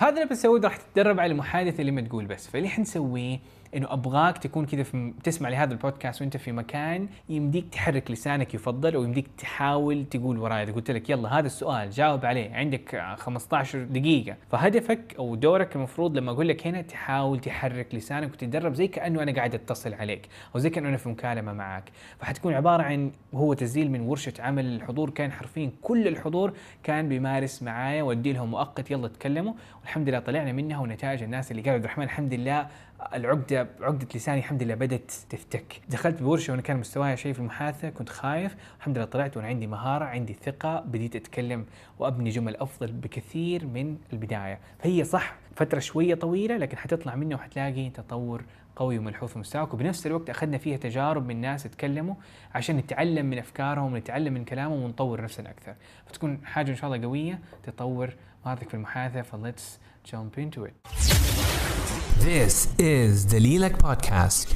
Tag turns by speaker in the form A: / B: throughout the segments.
A: هذا ال episode راح تتدرب على المحادثة اللي ما تقول بس فاللي حنسويه إنه أبغاك تكون كذا تسمع لهذا البودكاست وأنت في مكان يمديك تحرك لسانك يفضل ويمديك تحاول تقول وراي. إذا قلت لك يلا هذا السؤال جاوب عليه عندك 15 دقيقة. فهدفك أو دورك المفروض لما أقول لك هنا تحاول تحرك لسانك وتتدرب زي كأنه أنا قاعد أتصل عليك أو زي كأنه أنا في مكالمة معك فحتكون عبارة عن هو تسجيل من ورشة عمل. الحضور كان حرفيا كل الحضور كان بيمارس معايا وادي لهم مؤقت يلا تكلموا. والحمد لله طلعنا منها ونتائج الناس اللي قالوا عبد الرحمن الحمد لله العقدة عقدة لساني الحمد لله بدأت تفتك. دخلت بورشة وأنا كان مستواي شيء في المحادثة كنت خايف. الحمد لله طلعت وأنا عندي مهارة عندي ثقة بديت أتكلم وأبني جمل أفضل بكثير من البداية. فهي صح فترة شوية طويلة لكن حتطلع منه وحتلاقي تطور قوي وملحوظ في مستواك. وبنفس الوقت أخذنا فيها تجارب من ناس تكلموا عشان نتعلم من أفكارهم ونتعلم من كلامهم ونطور نفسنا أكثر. فتكون حاجة إن شاء الله قوية تطور. مهارتك في المحادثة ف let's jump into it.
B: This is the Lilac Podcast.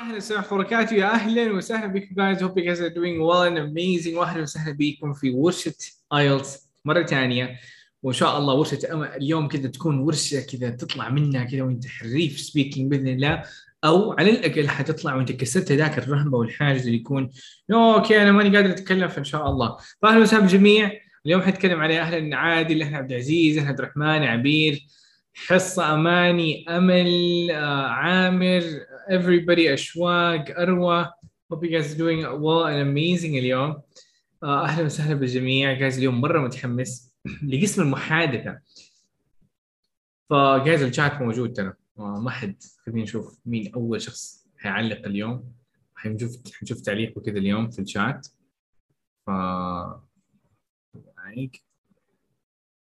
C: أهلا وسهلا وبركاته يا أهلا وسهلا بكم guys. Hope you guys are doing well and amazing. واهلا وسهلا بكم في ورشة IELTS مرة ثانية. وإن شاء الله ورشة اليوم كذا تكون ورشة كذا تطلع منها كذا وأنت حريف speaking بإذن الله. أو على الأقل حتطلع وأنت كسرت ذاك الرهبة والحاجز اللي يكون. أوكي أنا ماني قادر أتكلم فإن شاء الله. فاهلا وسهلا بالجميع اليوم حنتكلم على أهلا عادل أهلا عبد العزيز أهلا عبد الرحمن عبير. حصة أماني أمل آه، عامر everybody أشواق أروى. Hope you guys are doing well and amazing اليوم. آه، أهلا وسهلا بالجميع. جايز اليوم مرة متحمس لقسم المحادثة. ف guys ال chat موجود ترى. آه، ما حد. خلينا نشوف مين أول شخص حيعلق اليوم. حنشوف حنشوف تعليقه كذا اليوم في الشات ف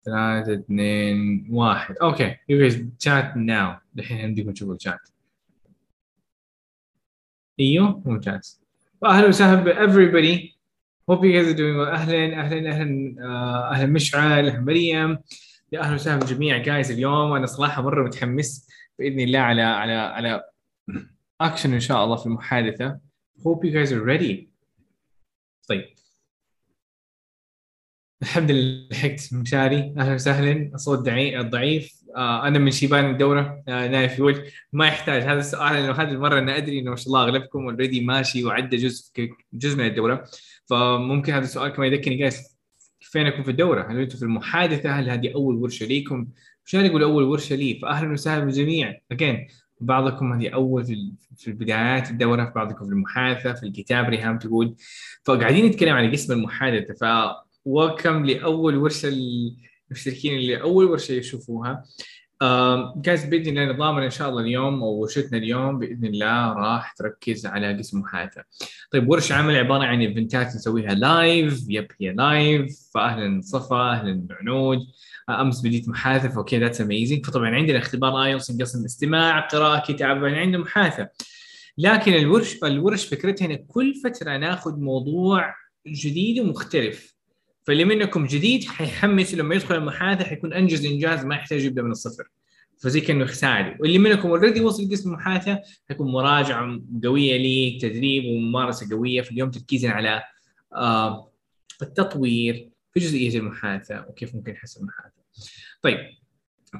C: ثلاثة اثنين واحد. Okay. You guys chat now الحين عندكم تشوفوا الشات إيوه ممتاز واهلا وسهلا ب hope you guys are doing well. أهلا أهلا أهلا آه، أهلا مشعل أهلا مريم. يا أهلا وسهلا بالجميع. guys اليوم أنا صراحة مرة متحمس بإذن الله على على على اكشن إن شاء الله في المحادثة. Hope you guys are ready. طيب. الحمد لله لحقت مشاري. أهلا وسهلا. الصوت ضعيف. آه أنا من شيبان الدورة. آه نايف يقول ما يحتاج. هذا السؤال لأنه هذه المرة أنا أدري إنه ما شاء الله أغلبكم already ماشي وعدى جزء جزء من الدورة. فممكن هذا السؤال كمان يذكرني جالس فين أكون في الدورة؟ هل أنتم في المحادثة؟ هل هذه أول ورشة ليكم؟ مشان يقول أول ورشة لي. فاهلا وسهلا بالجميع. اجين بعضكم هذه أول في ال- في بدايات الدورة في بعضكم في المحادثة في الكتاب ريهام تقول. فقاعدين نتكلم عن قسم المحادثة. ف ويلكم لأول ورشة المشتركين اللي أول ورشة يشوفوها. جايز بإذن الله نظامنا إن شاء الله اليوم أو ورشتنا اليوم بإذن الله راح تركز على قسم المحادثه. طيب ورشة عمل عبارة عن event ات نسويها live yep هي live فاهلا صفا أهلا عنود أمس بديت محادثة ف okay that's amazing فطبعا عندنا اختبار IELTS قسم استماع قراءة كتابة يعني عندنا محادثة. لكن الورش الورش فكرتها إن كل فترة ناخذ موضوع جديد ومختلف. فاللي منكم جديد حيحمس لما يدخل المحادثه حيكون أنجز إنجاز ما يحتاج يبدأ من الصفر. فزي كأنه يساعد واللي منكم already وصل قسم المحادثه حيكون مراجعه قوية ليك تدريب وممارسة قوية. في اليوم تركيزا على آه التطوير في جزئية المحادثه وكيف ممكن نحسن المحادثه. طيب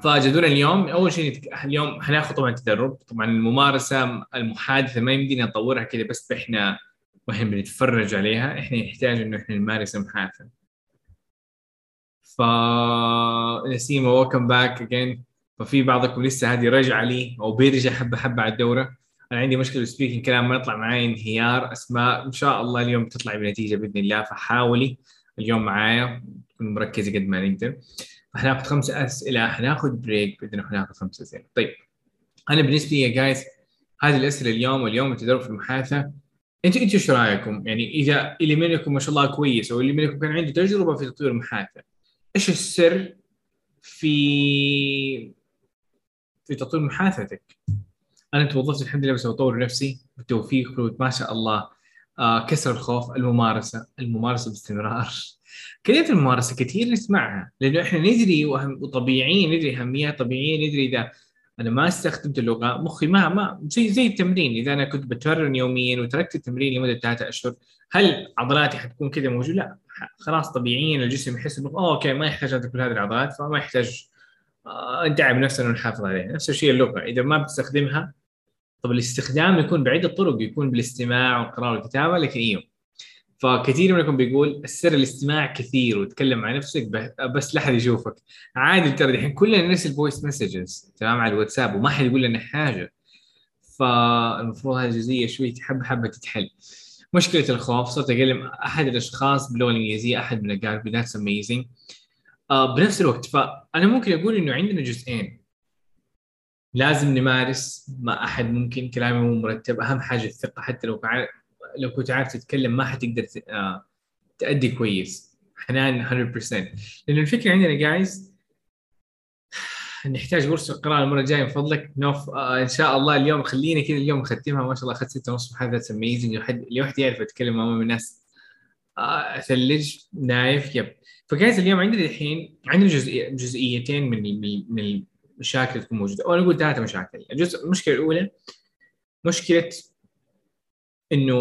C: فجدول اليوم. أول شيء. اليوم حناخذ طبعا تدرب. طبعا الممارسة المحادثة ما يمدينا نطورها كذا بس إحنا وإحنا بنتفرج عليها. إحنا نحتاج إنه إحنا نمارس المحادثة. ف نسيمه ويلكم باك اجين ففي بعضكم لسه هذه رجعة لي أو بيرجع حبة حبة على الدورة. أنا عندي مشكلة speaking كلام ما يطلع معي انهيار أسماء. إن شاء الله اليوم تطلع بنتيجة بإذن الله فحاولي. اليوم معايا تكون مركزة قد ما نقدر. حناخذ خمس أسئلة حناخذ break باذن الله حناخذ خمس أسئلة. طيب أنا بالنسبة لي يا guys هذه الأسئلة اليوم واليوم التدرب في المحادثة. أنتوا أنتوا إيش رأيكم؟ يعني إذا اللي منكم ما شاء الله كويس أو اللي منكم كان عنده تجربة في تطوير المحادثة. إيش السر في في تطوير محادثتك؟ أنا توظفت الحمد لله بس بطور نفسي بالتوفيق ما شاء الله آه كسر الخوف الممارسة الممارسة باستمرار كلمه الممارسة كثير نسمعها لأنه إحنا ندري وطبيعيا ندري اهميتها طبيعيا ندري إذا أنا ما استخدمت اللغة مخي ما ما زي زي التمرين إذا أنا كنت بتمرن يوميا وتركت التمرين لمدة ثلاثة أشهر هل عضلاتي حتكون كذا موجودة؟ لا خلاص طبيعيا الجسم يحس إنه okay ما يحتاج كل هذه العضلات فما يحتاج آه ندعم نفسنا ونحافظ عليها. نفس الشيء اللغة إذا ما بتستخدمها طب الاستخدام يكون بعده طرق يكون بالاستماع والقراءة والكتابة لكن أيوه فكثير منكم بيقول السر الاستماع كثير وتكلم مع نفسك بس لا حد يشوفك. عادي ترى الحين كلنا نرسل voice messages تمام على الواتساب وما حد يقول لنا حاجة. فالمفروض هذه الجزئيه شوي حبة حبة تتحل. مشكلة الخوف صرت أكلم أحد الأشخاص باللغة الإنجليزية أحد من القارب that's amazing بنفس الوقت فأنا ممكن أقول إنه عندنا جزئين. لازم نمارس مع أحد ممكن كلامي مو مرتب. أهم حاجة الثقة حتى لو لو كنت عارف تتكلم ما حتقدر آه، تأدي كويس. حنان 100% لأنه الفكرة عندنا guys نحتاج ورشه قراءه المرة الجاية من فضلك. نوف آه إن شاء الله اليوم خلينا كذا اليوم نختمها ما شاء الله أخذت ستة ونص محاضره amazing لوحد لوحدي يعرف أتكلم أمام الناس. آه، أثلج. نايف yep. ف guys اليوم عندنا الحين عندنا جزئية جزئيتين من من المشاكل اللي تكون موجودة. أو نقول ثلاثة مشاكل. الجزء المشكلة الأولى مشكلة إنه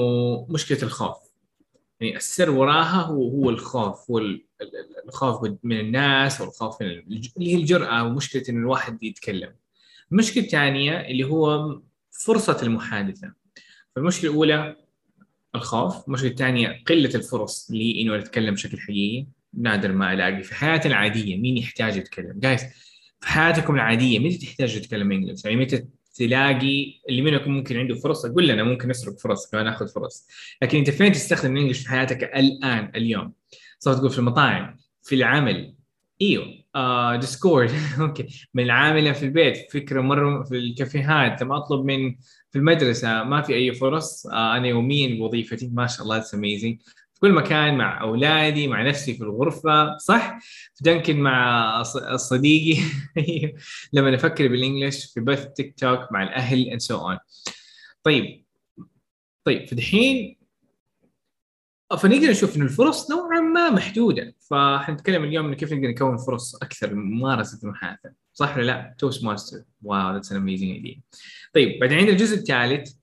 C: مشكلة الخوف. يعني السر وراها هو هو الخوف هو ال- ال- ال- الخوف من الناس والخوف من اللي هي الجرأة ومشكلة إن الواحد يتكلم. المشكلة الثانية اللي هو فرصة المحادثة. فالمشكلة الأولى الخوف، المشكلة الثانية قلة الفرص لي إنه أتكلم بشكل حقيقي، نادر ما ألاقي في حياتي العادية مين يحتاج يتكلم؟ جايز في حياتكم العادية متى تحتاج تتكلم انجلش؟ يعني متى تلاقي اللي منكم ممكن عنده فرص قول لنا ممكن نسرق فرص كمان ناخذ فرص لكن أنت فين تستخدم ال English في حياتك الآن اليوم صرت تقول في المطاعم في العمل. إيوه آه ديسكورد okay. من العامله في البيت فكرة مرة في الكافيهات. لما أطلب من في المدرسة. ما في أي فرص. آه أنا يوميا بوظيفتي ما شاء الله it's amazing في كل مكان مع أولادي مع نفسي في الغرفة. صح؟ في دنكن مع صديقي. لما نفكر بال English في بث تيك توك مع الأهل and so on طيب. طيب فدحين فنقدر نشوف ان الفرص نوعا محدودة. فحنتكلم اليوم إنه كيف نقدر نكون فرص أكثر لممارسه المحادثة. صح ولا لا؟ Toastmaster wow that's amazing idea طيب بعدين عندنا الجزء الثالث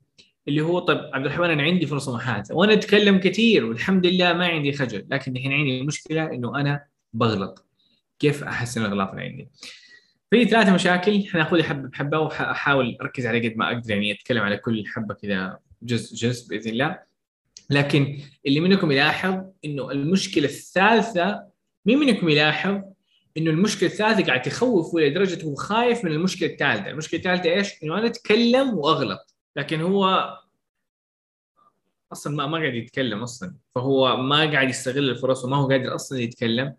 C: اللي هو طيب عبد الرحمن أنا عندي فرصة محادثة وأنا أتكلم كثير والحمد لله ما عندي خجل لكن الحين عندي مشكله إنه أنا بغلط. كيف أحسن الاغلاط اللي عندي؟ في ثلاثة مشاكل حناخذها حبة بحبة وأحاول أركز على قد ما أقدر يعني أتكلم على كل حبة كذا جزء جزء بإذن الله. لكن اللي منكم يلاحظ إنه المشكلة الثالثة مين منكم يلاحظ إنه المشكلة الثالثة قاعد تخوفه لدرجة هو خايف من المشكلة الثالثة، المشكلة الثالثة إيش؟ إنه أنا أتكلم وأغلط. لكن هو أصلا ما ما قاعد يتكلم أصلا. فهو ما قاعد يستغل الفرص وما هو قادر أصلا يتكلم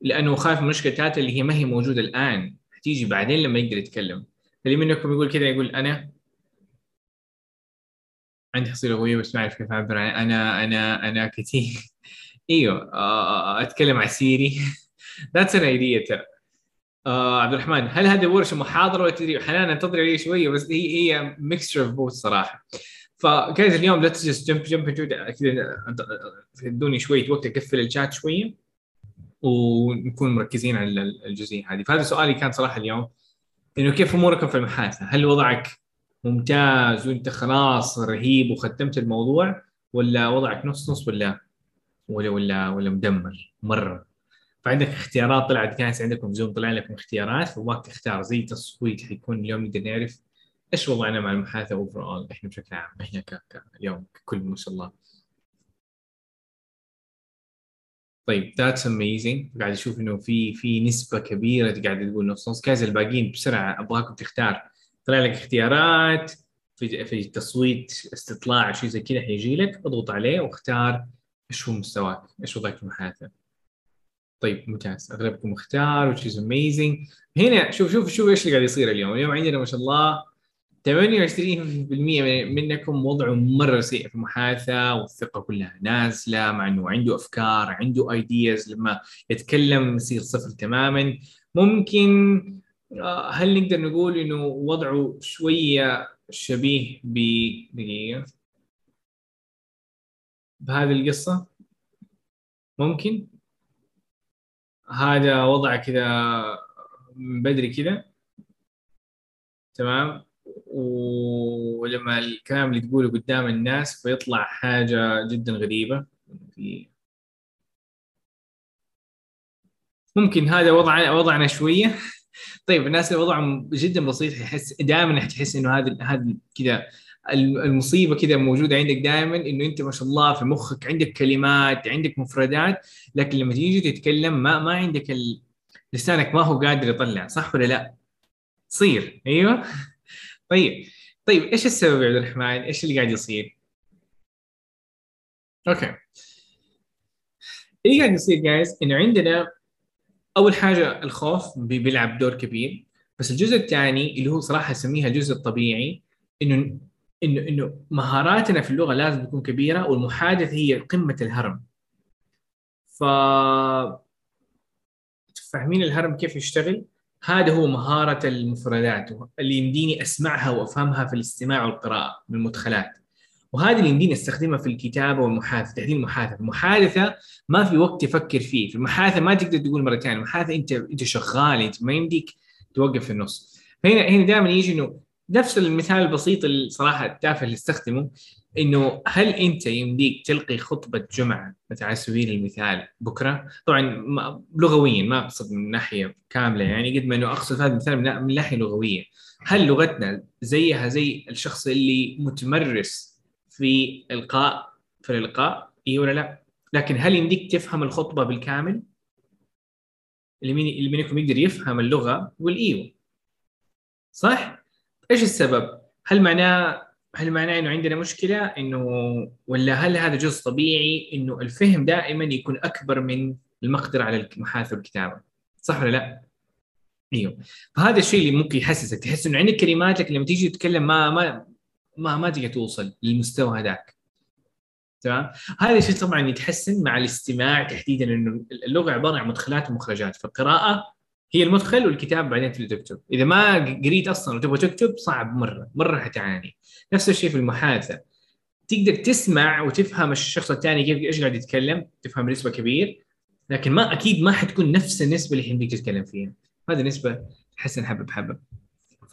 C: لأنه خايف من المشكلة الثالثة اللي هي ما هي موجودة الآن. تيجي بعدين لما يقدر يتكلم. اللي منكم يقول كذا يقول أنا عندي حصيلة قوية بس ما أعرف كيف أعبر عن أنا أنا أنا كثير. إيوه آه، أتكلم على سيري. that's an idea ترى. آه عبد الرحمن هل هذه ورشة محاضرة ولا تدري؟ حنان انتظري علي شوية بس هي هي mixture of both صراحة. فكانت اليوم let's just jump jump كذا ادوني شوية وقت اقفل الشات شوية ونكون مركزين على الجزئية هذه. فهذا سؤالي كان صراحة اليوم. إنه كيف أموركم في المحادثة؟ هل وضعك ممتاز. وانت خلاص رهيب وختمت الموضوع ولا وضعك نص نص ولا ولا ولا ولا مدمر مرة؟ فعندك اختيارات طلعت كانت عندكم زوم طلع لكم اختيارات فوقت تختار زي تصويت حيكون اليوم نقدر نعرف إيش وضعنا مع المحادثة over إحنا بشكل عام إحنا. ك... اليوم ككل ما شاء الله. طيب that's amazing قاعد أشوف إنه في في نسبة كبيرة قاعد تقول نص نص. guys الباقيين بسرعة أبغاكم تختار. طلع لك اختيارات في في تصويت استطلاع شيء زي كذا حيجي لك اضغط عليه واختار إيش هو مستواك إيش وضعك في المحادثة. طيب ممتاز. أغلبكم اختار which is amazing. هنا شوف شوف شوف إيش اللي قاعد يصير اليوم. اليوم عندنا ما شاء الله 28% منكم وضعه مرة سيء في المحادثة والثقة كلها نازلة مع إنه عنده أفكار عنده ايدياز لما يتكلم يصير صفر تماما. ممكن هل نقدر نقول إنه وضعه شوية شبيه ب دقيقة؟ بهذه القصة؟ ممكن. هذا وضع كذا من بدري كذا. تمام. ولما الكلام اللي تقوله قدام الناس فيطلع حاجة جدا غريبة. ممكن هذا وضع وضعنا شوية. طيب الناس اللي وضعهم جدا بسيط يحس دائما تحس إنه هذا هذا كذا المصيبة كذا موجودة عندك دائما إنه أنت ما شاء الله في مخك عندك كلمات عندك مفردات لكن لما تيجي تتكلم ما ما عندك ال... لسانك ما هو قادر يطلع صح ولا لا؟ تصير أيوه طيب طيب إيش السبب يا عبد الرحمن؟ إيش اللي قاعد يصير؟ أوكي اللي قاعد يصير جايز إنه عندنا أول حاجة الخوف بيلعب دور كبير. بس الجزء الثاني اللي هو صراحة أسميها الجزء الطبيعي إنه إنه إنه مهاراتنا في اللغة لازم تكون كبيرة والمحادثة هي قمة الهرم. ف فاهمين الهرم كيف يشتغل؟ هذا هو مهارة المفردات اللي يمديني أسمعها وأفهمها في الاستماع والقراءة من المدخلات. وهذه اللي يمديني استخدمها في الكتابة والمحادثة تحديد المحادثة. المحادثة ما في وقت تفكر فيه. في المحادثة ما تقدر تقول مرتين المحادثة أنت أنت شغال أنت ما يمديك توقف في النص. فهنا هنا دائما يجي إنه نفس المثال البسيط الصراحه التافه اللي استخدمه إنه هل أنت يمديك تلقي خطبة جمعة مثلا على سبيل المثال بكرة؟ طبعا لغويا ما أقصد من ناحية كاملة يعني قد ما إنه أقصد هذا المثال من ناحية لغوية. هل لغتنا زيها زي الشخص اللي متمرس في إلقاء في الإلقاء اي ولا لا؟ لكن هل يمديك تفهم الخطبة بالكامل؟ اللي مين اللي منكم يقدر يفهم اللغة والإيوه. صح؟ إيش السبب؟ هل معناه هل معناه إنه عندنا مشكلة؟ إنه ولا هل هذا جزء طبيعي؟ إنه الفهم دائما يكون أكبر من المقدرة على المحادثه والكتابه صح ولا لا؟ إيوه. فهذا الشيء اللي ممكن يحسسك. تحس إنه عندك كلمات لكن لما تيجي تتكلم ما ما ما ما تقدر توصل للمستوى هذاك. تمام؟ هذا الشيء طبعا يتحسن مع الاستماع تحديدا إنه اللغة عبارة عن مدخلات ومخرجات. فالقراءة هي المدخل والكتاب بعدين تبدا تكتب. إذا ما قريت أصلا وتبغى تكتب صعب مرة مرة حتعاني نفس الشيء في المحادثة. تقدر تسمع وتفهم الشخص الثاني كيف إيش قاعد يتكلم تفهم نسبة كبير لكن ما أكيد ما حتكون نفس النسبة اللي يمديك تتكلم فيها. هذه نسبة تحسن حبة بحبة.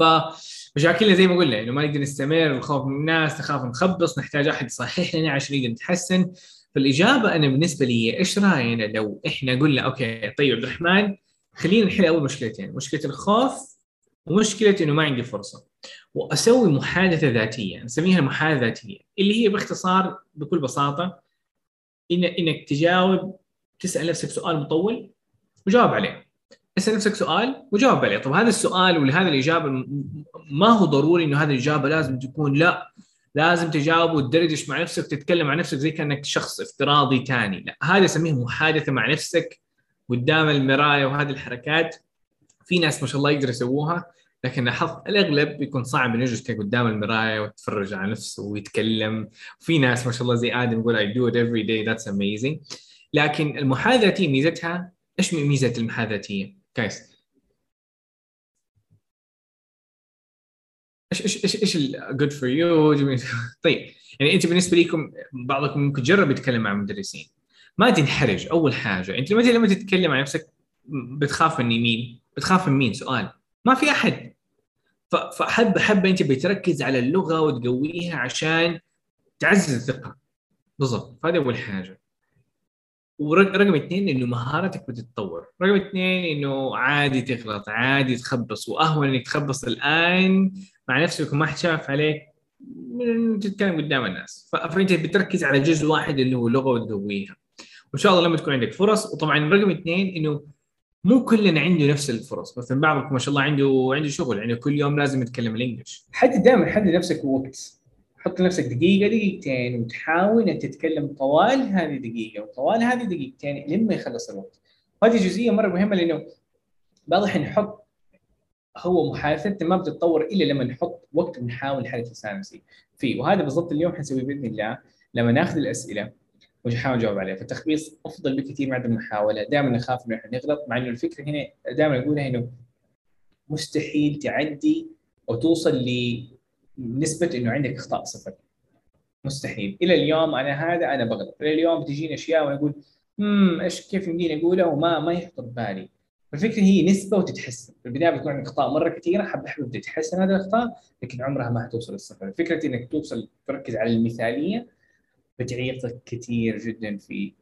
C: فمشاكلنا زي ما قلنا إنه ما نقدر نستمر الخوف من الناس نخاف نخبص نحتاج أحد يصحح لنا عشان نقدر نتحسن. فالإجابة أنا بالنسبة لي إيش رأينا لو إحنا قلنا أوكي طيب عبد الرحمن خلينا نحل أول مشكلتين مشكلة الخوف ومشكلة إنه ما عندي فرصة. وأسوي محادثة ذاتية نسميها المحادثة الذاتية اللي هي باختصار بكل بساطة إن إنك تجاوب تسأل نفسك سؤال مطول وجاوب عليه. أسأل نفسك سؤال وجاوب عليه. طب هذا السؤال ولهذا الإجابة ما هو ضروري إنه هذه الإجابة لازم تكون؟ لا. لازم تجاوب وتدردش مع نفسك تتكلم عن نفسك زي كأنك شخص افتراضي ثاني لا. هذا أسميه محادثة مع نفسك قدام المرايه وهذه الحركات. في ناس ما شاء الله يقدروا يسووها لكن لاحظت الأغلب بيكون صعب إنه يجلس قدام المرايه ويتفرج على نفسه ويتكلم. في ناس ما شاء الله زي آدم يقول I do it every day that's amazing. لكن المحادثه ميزتها إيش ميزة المحادثه؟ كويس إيش إيش إيش إيش ال good for you طيب يعني أنت بالنسبة لكم بعضكم ممكن تجرب يتكلم مع مدرسين. ما تنحرج أول حاجة. أنت لما لما تتكلم عن نفسك بتخاف من مين؟ بتخاف من مين؟ سؤال. ما في أحد. فحب حب أنت بتركز على اللغة وتقويها عشان تعزز الثقة. بالضبط. هذه أول حاجة. ورقم اثنين إنه مهارتك بتتطور، رقم اثنين إنه عادي تغلط، عادي تخبص وأهون إنك تخبص الآن مع نفسك وما حد شاف عليك من تتكلم قدام الناس، فأنت بتركز على جزء واحد اللي هو لغة وتقويها. وإن شاء الله لما تكون عندك فرص وطبعا رقم اثنين إنه مو كلنا عنده نفس الفرص. مثلا بعضكم ما شاء الله عنده عنده شغل عنده كل يوم لازم يتكلم الإنجليش. حدد دائما حدد نفسك وقت. حط لنفسك دقيقة دقيقتين وتحاول ان تتكلم طوال هذه دقيقة وطوال هذه دقيقتين لما يخلص الوقت. وهذه جزئية مرة مهمة لأنه واضح نحط هو محادثتنا ما بتتطور إلا لما نحط وقت ونحاول نحرك لسان فيه. وهذا بالضبط اليوم حنسويه بإذن الله لما ناخذ الأسئلة ونحاول نجاوب عليها. فالتخبيص أفضل بكثير من عدم المحاولة. دائما نخاف إنه إحنا نغلط مع إنه الفكرة هنا دائما اقولها إنه مستحيل تعدي أو توصل نسبة إنه عندك إخطاء صفر. مستحيل. إلى اليوم أنا هذا أنا بغلط. إلى اليوم بتجيني أشياء وأنا أقول امم إيش كيف يمديني اقولها وما ما يخطر ببالي الفكرة هي نسبة وتتحسن. في البداية بتكون عندك إخطاء مرة كثيرة حبه حبه تتحسن هذه الإخطاء لكن عمرها ما حتوصل للصفر. فكرة إنك توصل تركز على المثالية بتعيقك كثير جدا في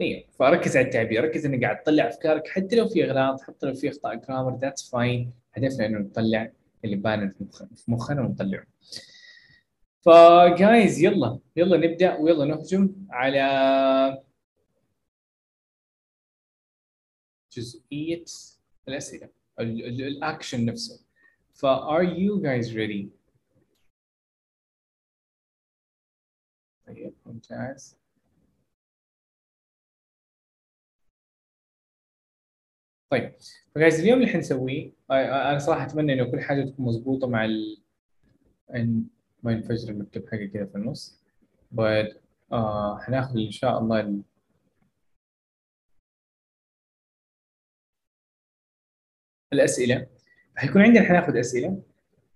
C: أيوه فركز على التعبير. ركز إنك قاعد تطلع أفكارك حتى لو في إغلاط حتى لو في إخطاء grammar that's fine هدفنا إنه نطلع اللي بان في مخ- في مخنا ونطلعه. فجايز يلا يلا نبدأ ويلا نهجم على جزئية الأسئلة ال- ال- الأكشن نفسه. ف are you guys ready? طيب ممتاز. طيب فجايز اليوم اللي حنسويه أنا صراحة أتمنى إنه كل حاجة تكون مضبوطه مع ال إن ما ينفجر المكتب حاجة كده في النص. But آه حناخذ إن شاء الله ال... الأسئلة. حيكون عندنا حناخذ أسئلة.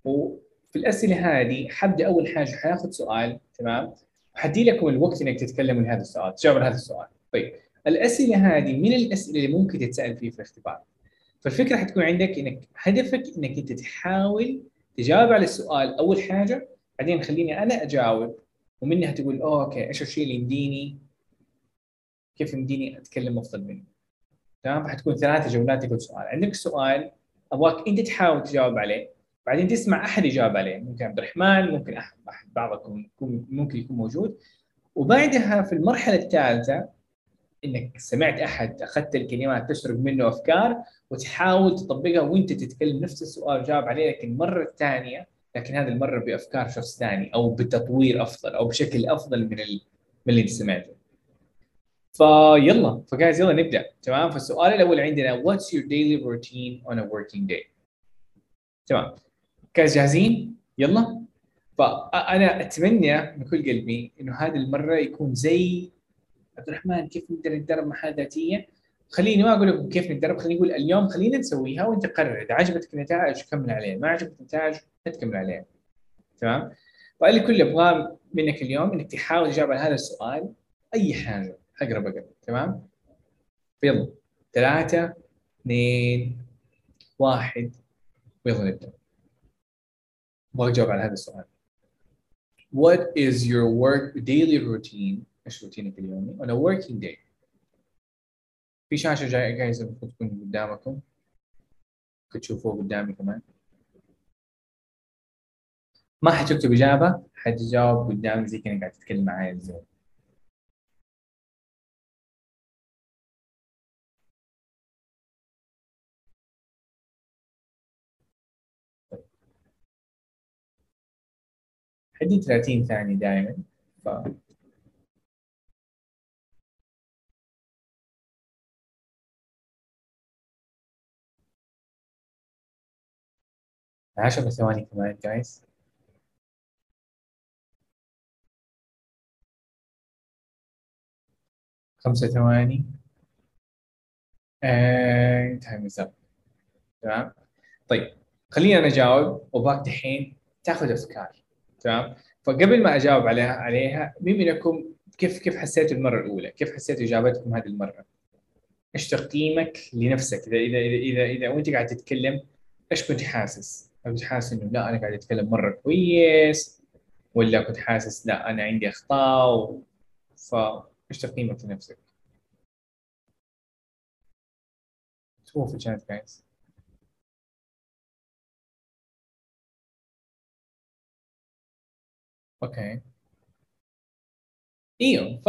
C: وفي الأسئلة هذه حبدا أول حاجة حناخذ سؤال تمام؟ وحدي لكم الوقت إنك تتكلموا لهذا السؤال تجاوب هذا السؤال. طيب الأسئلة هذه من الأسئلة اللي ممكن تتسأل فيه في الاختبار؟ فالفكرة حتكون عندك إنك هدفك إنك أنت تحاول تجاوب على السؤال أول حاجة بعدين خليني أنا أجاوب. ومنها تقول أوكي إيش الشيء اللي يمديني؟ كيف يمديني أتكلم أفضل منه؟ تمام؟ حتكون ثلاثة جولات لكل سؤال. عندك سؤال أبغاك أنت تحاول تجاوب عليه بعدين تسمع أحد يجاوب عليه. ممكن عبد الرحمن ممكن أحد بعضكم ممكن يكون موجود. وبعدها في المرحلة الثالثة إنك سمعت أحد أخذت الكلمات تشرب منه أفكار وتحاول تطبقها وأنت تتكلم نفس السؤال وجاوب عليه لكن المره الثانية لكن هذه المرة بأفكار شخص ثاني أو بتطوير أفضل أو بشكل أفضل من ال... من اللي سمعته. فيلا فجايز يلا نبدأ. تمام؟ فالسؤال الأول عندنا what's your daily routine on a working day تمام؟ جايز جاهزين؟ يلا. فانا أتمنى من كل قلبي إنه هذه المرة يكون زي عبد الرحمن كيف نقدر نتدرب محادثه ذاتية؟ خليني ما أقول لكم كيف نتدرب خليني أقول اليوم خلينا نسويها وأنت قرر إذا عجبتك النتائج كمل عليها ما عجبتك النتائج لا تكمل عليها. تمام؟ فاللي كل أبغاه منك اليوم إنك تحاول تجاوب على هذا السؤال أي حاجة أقرب أقرب. تمام؟ يلا. ثلاثة اثنين واحد. ويلا نبدأ. أبغى اجاوب على هذا السؤال. What is your work daily routine إيش روتينك اليومي. On a working day. في شاشة جاي جاهزة المفروض تكون قدامكم. ممكن تشوفوه قدامي كمان. ما حتكتب إجابة حتجاوب قدامي زي كأنك قاعد تتكلم معايا زي حدي 30 ثانية دائما ف... عشر ثواني كمان جايز خمسة ثواني. And time تمام؟ طيب خليني أنا أجاوب وباك دحين تاخذ أفكار. تمام؟ فقبل ما أجاوب عليها عليها مين منكم كيف كيف حسيتوا المره الأولى؟ كيف حسيتوا إجابتكم هذه المرة؟ إيش تقييمك لنفسك؟ اذا اذا اذا اذا, إذا وانت قاعد تتكلم إيش كنت حاسس؟ كنت حاسس إنه لا أنا قاعد أتكلم مرة كويس ولا كنت حاسس لا أنا عندي أخطاء. فايش تقييمك لنفسك؟ في الشات guys okay أيوه ف...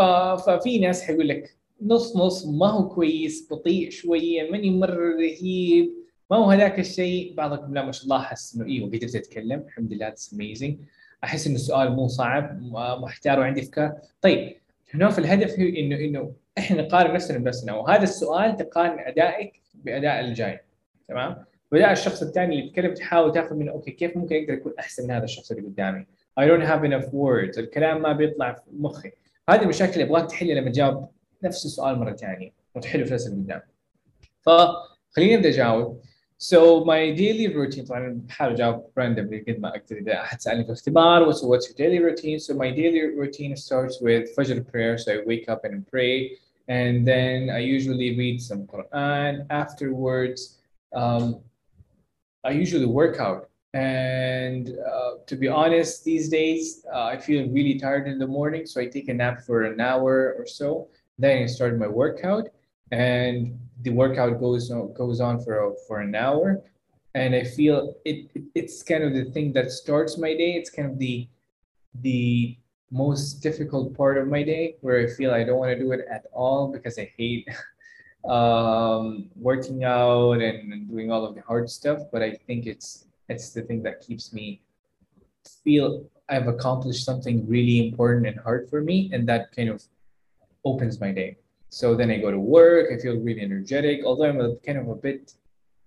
C: ففي ناس حيقول لك نص نص ما هو كويس بطيء شوية ماني مرة رهيب ما هو هذاك الشيء؟ بعضكم لا ما شاء الله حس إنه أيوه قدرت أتكلم. الحمد لله it's amazing أحس إنه السؤال مو صعب محتار وعندي أفكار. طيب هنا في الهدف؟ هو إنه إنه إحنا نقارن نفسنا بنفسنا. وهذا السؤال تقارن أدائك بأداء الجاي. تمام؟ وأداء الشخص الثاني اللي بيتكلم تحاول تاخذ منه أوكي كيف ممكن أقدر أكون أحسن من هذا الشخص اللي قدامي؟ I don't have enough words. الكلام ما بيطلع في مخي. هذه المشاكل اللي أبغاك تحلها لما تجاوب نفس السؤال مرة ثانية وتحله في الاسئله اللي قدام فخليني أبدأ أجاوب. So my daily routine طبعا بحاول اجاوب randomly قد ما اقدر اذا احد سالني في الاختبار what's, what's your daily routine so my daily routine starts with Fajr prayer so I wake up and pray and then I usually read some Quran afterwards um, I usually work out and uh, to be honest these days uh, I feel really tired in the morning so I take a nap for an hour or so then I start my workout and the workout goes on, goes on for for an hour. And I feel it, it it's kind of the thing that starts my day. It's kind of the the most difficult part of my day where I feel I don't want to do it at all because I hate um, working out and doing all of the hard stuff. But I think it's it's the thing that keeps me feel I've accomplished something really important and hard for me. And that kind of opens my day so then I go to work I feel really energetic although I'm a, kind of a bit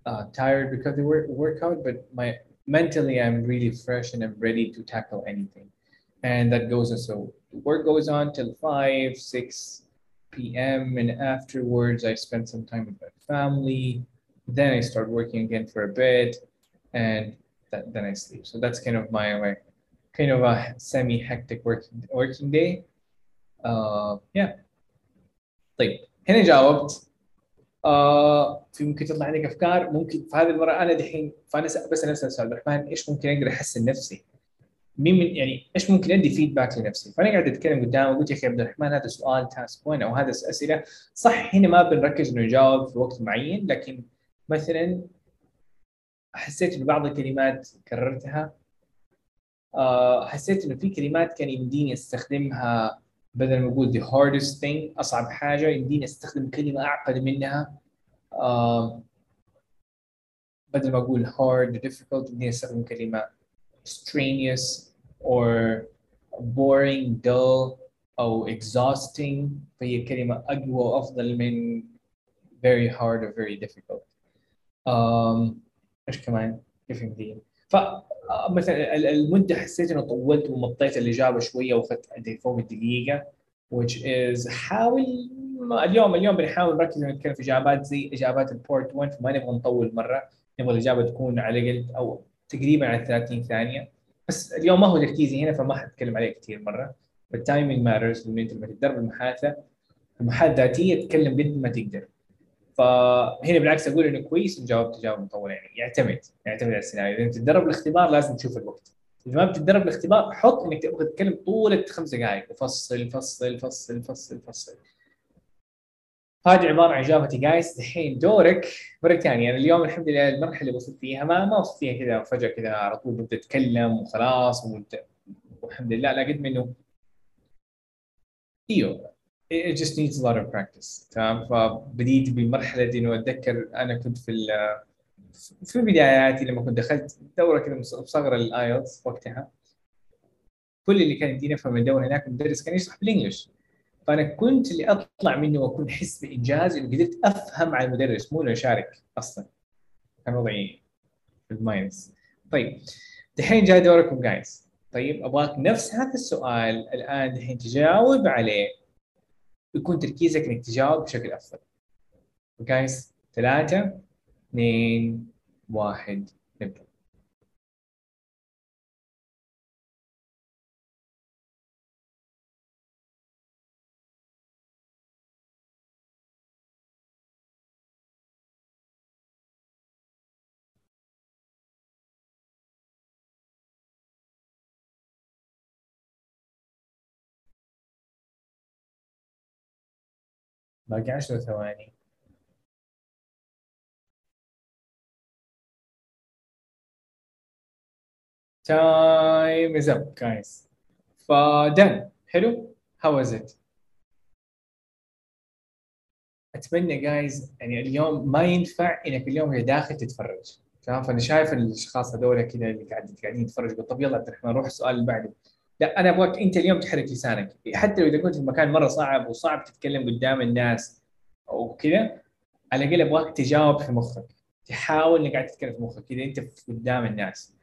C: uh, tired because of the work, workout but my mentally I'm really fresh and I'm ready to tackle anything. And that goes on so work goes on till 5 6 p.m and afterwards I spend some time with my family. Then I start working again for a bit and that, then I sleep. So that's kind of my, my kind of a semi hectic working working day. Uh, yeah طيب هنا جاوبت آه في ممكن تطلع عندك أفكار ممكن في هذه المرة أنا دحين فأنا بس نفسي أسأل عبد الرحمن إيش ممكن أقدر أحسن نفسي؟ مين من يعني إيش ممكن أدي فيدباك لنفسي؟ فأنا قاعد أتكلم قدامه قلت يا أخي عبد الرحمن هذا سؤال تاسك 1 أو هذا أسئلة صح هنا ما بنركز إنه نجاوب في وقت معين لكن مثلا حسيت إنه بعض الكلمات كررتها آه حسيت إنه في كلمات كان يمديني أستخدمها بدل ما أقول the hardest thing أصعب حاجة يمديني أستخدم كلمة أعقد منها. آه بدل ما أقول hard difficult يمديني أستخدم كلمة strenuous or boring dull أو exhausting. فهي كلمة أقوى وأفضل من very hard or very difficult. um, إيش كمان؟ كيف يمديني ف مثلا المدة حسيت إنه طولت ومطيت الاجابه شوية وأخذت فوق الدقيقة which is حاول اليوم اليوم بنحاول نركز نتكلم في إجابات زي إجابات ال part 1 فما نبغى نطول مرة نبغى الإجابة تكون على الأقل أو تقريبا على 30 ثانية. بس اليوم ما هو تركيزي هنا فما حتكلم عليه كثير مرة. ال timing matters لأنه أنت لما تتدرب المحادثه المحادثة الذاتيه تتكلم قد ما تقدر. فهنا بالعكس أقول إنه كويس إن جاوبت اجابه مطوله يعني يعتمد يعتمد على السيناريو. إذا بتتدرب الاختبار لازم تشوف الوقت. إذا ما بتتدرب الاختبار حط إنك تبغى تتكلم طول خمس دقائق وفصل فصل فصل فصل فصل. هذه عبارة عن اجابتي جايز. الحين دورك مرة ثانية. أنا اليوم الحمد لله المرحلة اللي وصلت فيها ما ما وصلت فيها كذا فجاه كذا على طول بدي اتكلم وخلاص. والحمد لله لا قد منه. أيوه. It just needs a lot of practice. تمام؟ فبديت بمرحلة إنه أتذكر أنا كنت في في بداياتي لما كنت دخلت دورة كذا مصغرة لل IELTS وقتها. كل اللي كان يدينا أفهم الدوره هناك المدرس كان يشرح بال English. فأنا كنت اللي أطلع منه وأكون أحس بإنجاز إنه قدرت أفهم على المدرس مو إنه أشارك أصلا. كان وضعي في ال minus. طيب دحين جاء دوركم guys طيب أبغاك نفس هذا السؤال الآن دحين تجاوب عليه. يكون تركيزك إنك تجاوب بشكل أفضل. جايز ثلاثة اثنين واحد نبدأ. باقي عشر ثواني. Time is up guys. فدن حلو؟ How was it? أتمنى جايز يعني اليوم ما ينفع إنك اليوم هي داخل تتفرج. تمام فأنا شايف الأشخاص هذول كذا اللي قاعدين قاعدين يتفرجوا. طب يلا عبد الرحمن روح السؤال اللي بعده. لا أنا أبغاك أنت اليوم تحرك لسانك. حتى لو إذا كنت في مكان مرة صعب وصعب تتكلم قدام الناس أو كذا على الأقل أبغاك تجاوب في مخك. تحاول إنك قاعد تتكلم في مخك كذا أنت قدام الناس.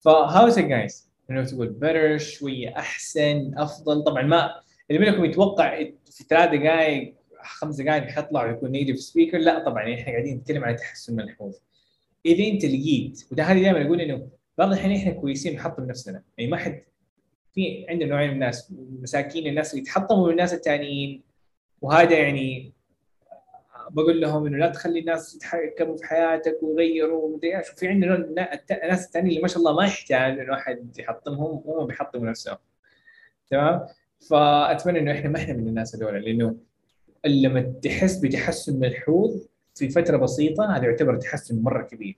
C: فهاوز guys انه تقول better شوية أحسن أفضل. طبعا ما اللي منكم يتوقع في ثلاث دقائق خمس دقائق حيطلع ويكون native speaker لا طبعا إحنا قاعدين نتكلم عن تحسن ملحوظ. إذا أنت لقيت وده هذه دائما أقول إنه بعض الحين إحنا كويسين نحطم نفسنا. يعني ما حد في عندنا نوعين من الناس مساكين الناس اللي يتحطموا من الناس الثانيين وهذا يعني بقول لهم إنه لا تخلي الناس يتحكموا في حياتك ويغيروا ومدري إيش. وفي عندنا ناس الثانيين اللي ما شاء الله ما يحتاج إنه أحد يحطمهم وهم بيحطموا نفسهم. تمام؟ فأتمنى إنه إحنا ما إحنا من الناس هذول لأنه لما تحس بتحسن ملحوظ في فترة بسيطة هذا يعتبر تحسن مرة كبير.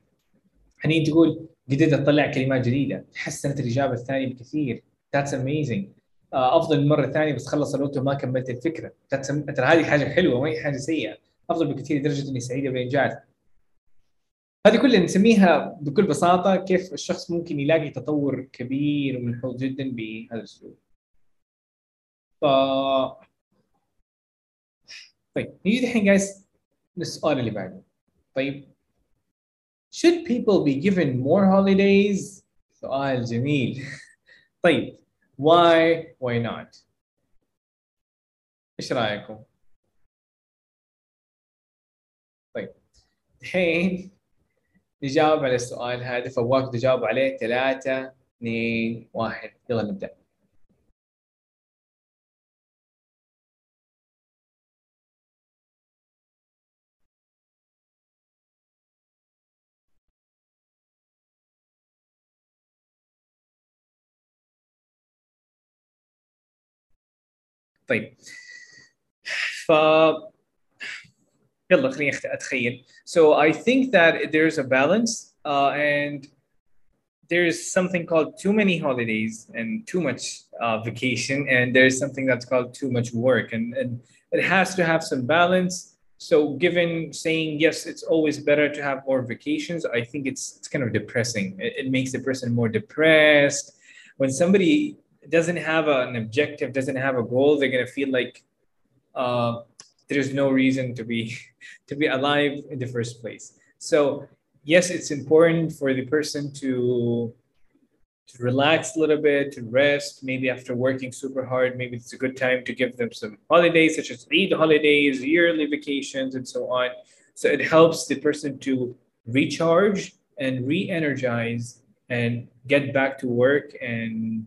C: حنين تقول قدرت أطلع كلمات جديدة. تحسنت الإجابة الثانية بكثير. that's amazing أفضل من المره الثانية بس خلص الوقت وما كملت الفكرة. ترى هذه حاجة حلوة ما هي حاجة سيئة. أفضل بكثير لدرجة إني سعيدة بالانجاز هذه كلها نسميها بكل بساطة كيف الشخص ممكن يلاقي تطور كبير وملحوظ جدا بهذا الاسلوب ف طيب نيجي الحين guys للسؤال اللي بعده. طيب should people be given more holidays? سؤال جميل. طيب why why not? إيش رأيكم؟ طيب الحين نجاوب على السؤال هذا فواك تجاوب عليه. ثلاثة اثنين واحد. يلا نبدأ. طيب ف يلا خليني اتخيل so I think that there's a balance uh, and there's something called too many holidays and too much uh, vacation and there's something that's called too much work and, and it has to have some balance so given saying yes it's always better to have more vacations i think it's it's kind of depressing it, it makes the person more depressed when somebody doesn't have an objective, doesn't have a goal, they're gonna feel like uh, there's no reason to be to be alive in the first place. So yes, it's important for the person to to relax a little bit, to rest. Maybe after working super hard, maybe it's a good time to give them some holidays, such as Eid holidays, yearly vacations, and so on. So it helps the person to recharge and re-energize and get back to work and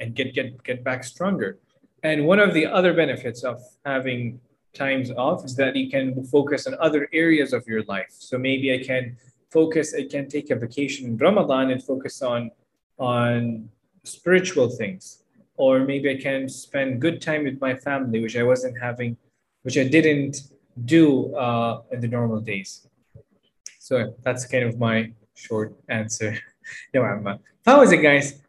C: and get get get back stronger. And one of the other benefits of having times off is that you can focus on other areas of your life. So maybe I can focus, I can take a vacation in Ramadan and focus on on spiritual things. Or maybe I can spend good time with my family, which I wasn't having, which I didn't do uh, in the normal days. So that's kind of my short answer. How is it, guys?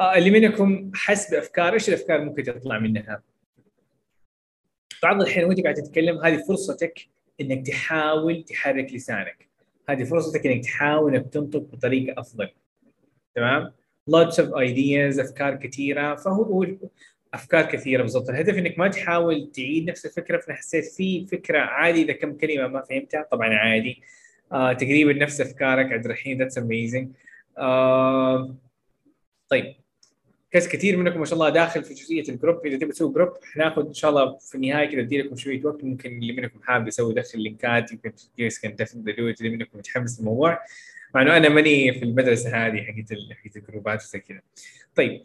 C: آه اللي منكم حس بافكار إيش الأفكار ممكن تطلع منها؟ بعض الحين وأنت قاعد تتكلم هذه فرصتك إنك تحاول تحرك لسانك. هذه فرصتك إنك تحاول إنك تنطق بطريقة أفضل. تمام؟ lots of ideas أفكار كثيرة. فهو هو أفكار كثيرة بالضبط الهدف إنك ما تحاول تعيد نفس الفكرة فأنا حسيت في فكرة عادي إذا كم كلمة ما فهمتها طبعا عادي. آه تقريبا نفس أفكارك عبد الرحيم that's amazing آه طيب. guys كثير منكم ما شاء الله داخل في جزئية ال group. إذا تبي تسوي group حناخذ إن شاء الله في النهاية كذا ادي لكم شوية وقت. ممكن اللي منكم حابب يسوي يدخل لينكات يمكن guys كان اللي منكم متحمس للموضوع. مع إنه أنا ماني في المدرسة هذه حقت حقت الجروبات وزي كذا. طيب.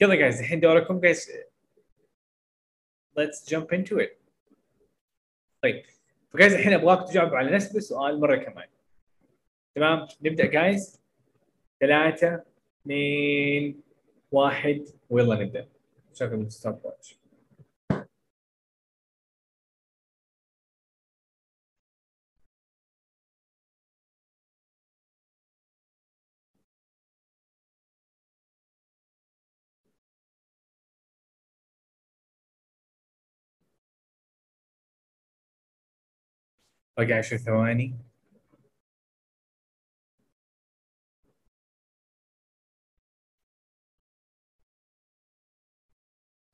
C: يلا guys الحين دوركم guys let's jump into it. طيب ف guys الحين أبغاكم تجاوبوا على نفس السؤال مرة كمان. تمام؟ نبدأ guys ثلاثة اثنين واحد. ويلا نبدأ. شغل ال stopwatch باقي عشر ثواني.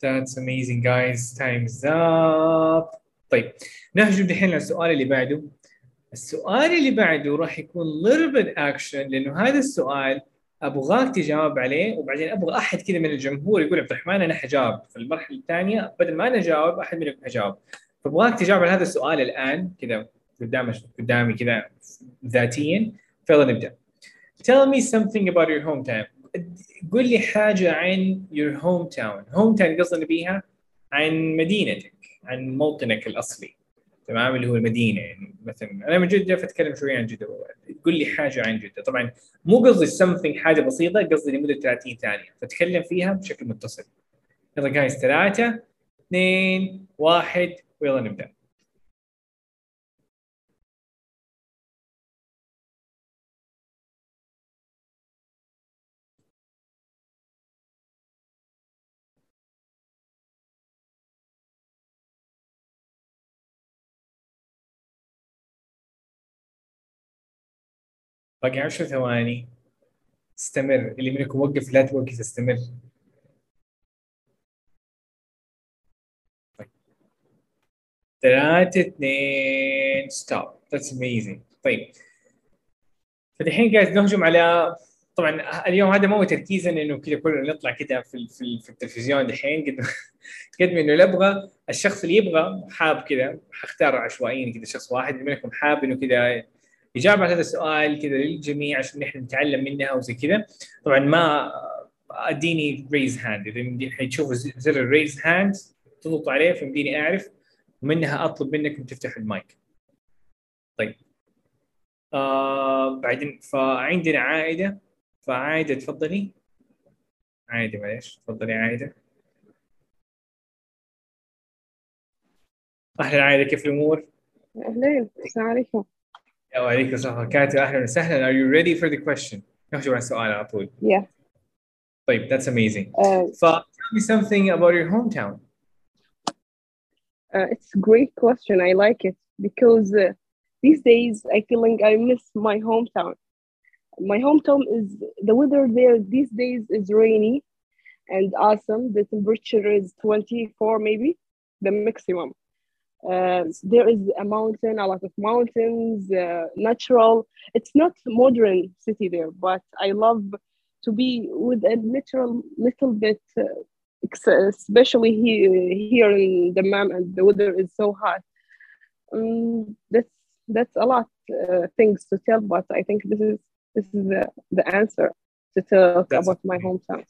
C: That's amazing guys. Time's up. طيب نهجم دحين للسؤال اللي بعده. السؤال اللي بعده راح يكون little bit action لأنه هذا السؤال ابغاك تجاوب عليه وبعدين أبغى أحد كذا من الجمهور يقول عبد الرحمن أنا حجاوب. في المرحلة الثانية بدل ما أنا أجاوب أحد منكم حجاوب. فابغاك تجاوب على هذا السؤال الآن كذا قدام قدامي كذا ذاتيا. فيلا نبدأ. Tell me something about your hometown. قول لي حاجة عن your hometown. Hometown قصدنا بيها عن مدينتك عن موطنك الأصلي. تمام؟ اللي هو المدينة. يعني مثلا أنا من جدة فأتكلم شوية عن جدة. قل لي حاجة عن جدة. طبعا مو قصدي something حاجة بسيطة قصدي لمدة 30 ثانية. فتكلم فيها بشكل متصل. يلا جايز ثلاثة اثنين واحد ويلا نبدأ. باقي 10 ثواني استمر اللي منكم وقف لا توقف استمر طيب. ثلاثة اثنين stop that's amazing طيب. فالحين قاعد نهجم على طبعا اليوم هذا مو تركيزا إنه كذا كلنا نطلع كذا في في, التلفزيون دحين. قد قد إنه أبغى الشخص اللي يبغى حاب كذا حختار عشوائيا كذا شخص واحد منكم حاب إنه كذا يجاوب على هذا السؤال كذا للجميع عشان نحن نتعلم منها وزي كذا. طبعا ما أديني raise hand إذا حتشوفوا زر ال raise hand تضغطوا عليه فيمديني أعرف ومنها أطلب منكم تفتحوا المايك. طيب. آه بعدين فعندنا عائدة. فعائدة تفضلي. عائدة معلش تفضلي عائدة. أهلا عائدة كيف الأمور؟
D: أهلين السلام عليكم.
C: وعليكم السلام وبركاته اهلا وسهلا are you ready for the question؟ نحجب على السؤال على طول
D: Yeah.
C: طيب that's amazing
D: Uh,
C: ف tell me something about your hometown
D: uh, it's a great question. I like it because uh, these days I feeling I miss my hometown. My hometown is the weather there these days is rainy and awesome. The temperature is 24 maybe, the maximum. Uh, there is a mountain, a lot of mountains, uh, natural. It's not modern city there, but I love to be with a literal little bit, uh, especially here, here in the Dammam and the weather is so hot. Um, that's that's a lot uh, things to tell, but I think this is this is the, the answer to talk
C: That's
D: about my hometown.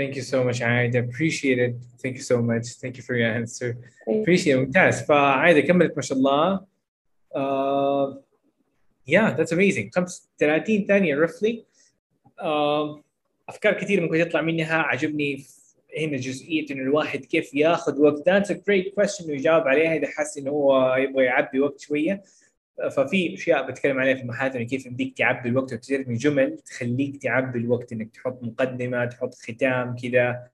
C: Thank you so much. عايدة appreciate it. Thank you so much. Thank you for your answer.
D: Thank
C: appreciate it. ممتاز فعايدة كملت ما شاء الله uh, yeah that's amazing. 35 ثانية roughly. Uh, أفكار كثير ممكن تطلع منها عجبني في- هنا جزئية إنه الواحد كيف ياخذ وقت that's a great question. ويجاوب عليها إذا حس إنه هو يبغى يعبي وقت شوية ففي أشياء بتكلم عليها في المحاضره كيف يمديك تعبي الوقت وترمي جمل تخليك تعبي الوقت إنك تحط مقدمة تحط ختام كذا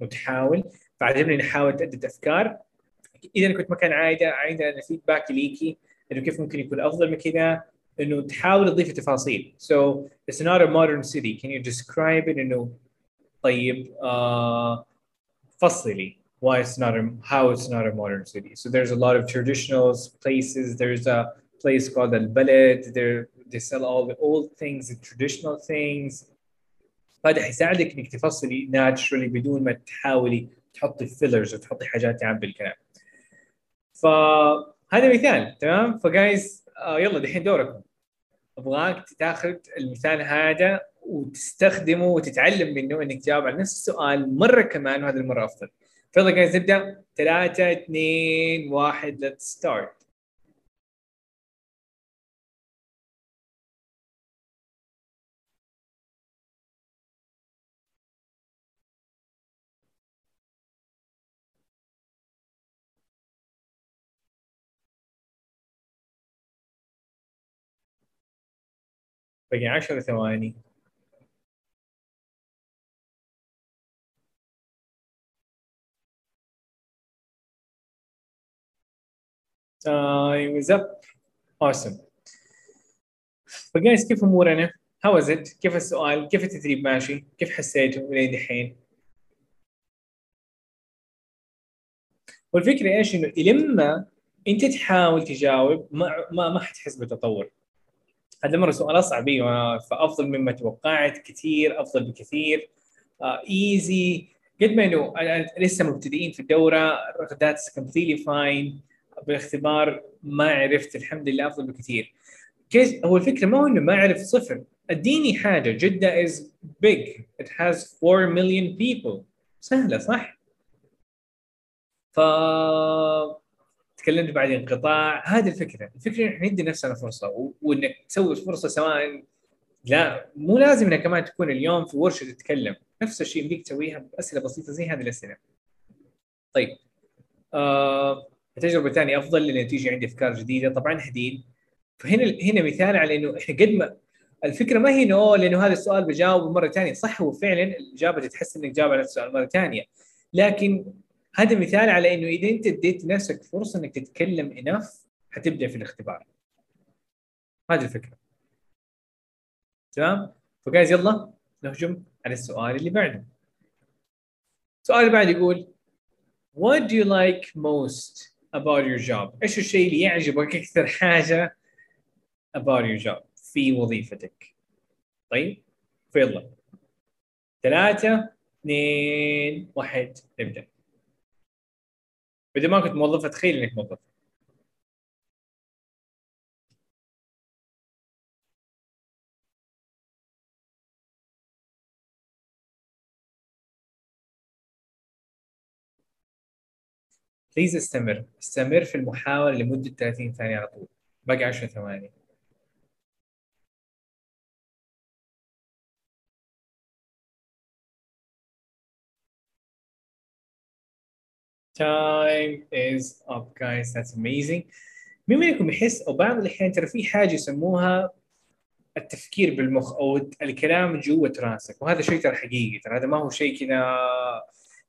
C: وتحاول. فعجبني إني احاول عده أفكار. إذا كنت مكان عايدة عايدة أنا فيدباك ليكي إنه كيف ممكن يكون أفضل من كذا إنه تحاول تضيفي تفاصيل so it's not a modern city can you describe it إنه طيب آه فصلي why it's not a, how it's not a modern city so there's a lot of traditional places there's a place called Al Balad. They sell all the old things, the traditional things. هذا حيساعدك إنك تفصلي ناتشرالي بدون ما تحاولي تحطي فيلرز وتحطي حاجات تعبي الكلام. فهذا مثال تمام؟ فجايز آه يلا دحين دوركم. أبغاك تاخذ المثال هذا وتستخدمه وتتعلم منه إنك تجاوب على نفس السؤال مرة كمان وهذه المرة أفضل. فيلا جايز نبدأ ثلاثة اثنين واحد let's start. باقي 10 ثواني Time is up. Awesome. فجايز كيف أمورنا؟ How is it؟ كيف السؤال؟ كيف التدريب ماشي؟ كيف حسيتوا لين دحين؟ والفكرة إيش؟ إنه لما أنت تحاول تجاوب ما ما ما حتحس بتطور. هذا مرة سؤال أصعب أيوه فأفضل مما توقعت كثير أفضل بكثير. ايزي قد ما إنه لسه مبتدئين في الدورة that's completely fine بالاختبار ما عرفت الحمد لله أفضل بكثير. كيف؟ هو الفكرة ما هو إنه ما عرفت صفر. أديني حاجة. جدة is big. It has 4 million people. سهلة صح؟ ف تكلمت بعد انقطاع. هذه الفكرة. الفكرة إحنا ندي نفسنا فرصة. وإنك تسوي فرصه سواء لا مو لازم إنها كمان تكون اليوم في ورشة تتكلم. نفس الشيء يمديك تسويها بأسئلة بسيطة زي هذه الأسئلة. طيب. آه التجربة الثانية أفضل لأن تيجي عندي أفكار جديدة. طبعا هدين فهنا هنا مثال على إنه إحنا قد ما الفكرة ما هي إنه لأنه هذا السؤال بجاوبه مرة ثانية. صح هو فعلا الإجابة تحس إنك جاوب على السؤال مرة ثانية. لكن هذا مثال على إنه إذا أنت اديت نفسك فرصة إنك تتكلم انف حتبدأ في الاختبار. هذه الفكرة. تمام؟ فجايز يلا نهجم على السؤال اللي بعده. السؤال اللي بعده يقول What do you like most about your job؟ إيش الشيء اللي يعجبك أكثر حاجة about your job في وظيفتك؟ طيب فيلا. ثلاثة اثنين واحد نبدأ. إذا ما كنت موظف تخيل إنك موظف. بليز استمر. استمر في المحاولة لمدة 30 ثانية على طول. باقي 10 ثواني. Time is up guys. That's amazing. مين منكم يحس أو بعض الاحيان ترى في حاجة يسموها التفكير بالمخ أو الكلام جوه راسك وهذا شيء ترى حقيقي. ترى هذا ما هو شيء كذا.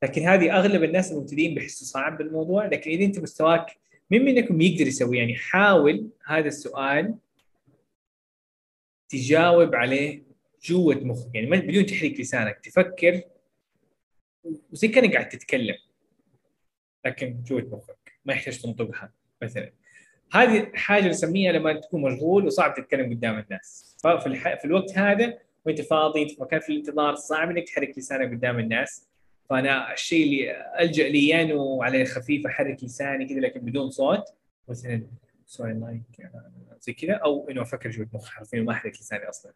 C: لكن هذه أغلب الناس المبتدئين بيحسوا صعب بالموضوع. لكن إذا أنت مستواك مين منكم يقدر يسوي يعني حاول هذا السؤال تجاوب عليه جوة مخك. يعني بدون تحرك لسانك تفكر. وزي كأنك قاعد تتكلم. لكن جوه مخك ما يحتاج تنطقها مثلا. هذه حاجة نسميها لما تكون مشغول وصعب تتكلم قدام الناس. ففي الح... في الوقت هذا وأنت فاضي في مكان في الانتظار صعب إنك تحرك لسانك قدام الناس. فأنا الشيء اللي ألجأ لي انه على خفيف أحرك لساني كذا لكن بدون صوت مثلا sorry like زي كذا أو إنه أفكر جوه مخي حرفيا ما أحرك لساني أصلا.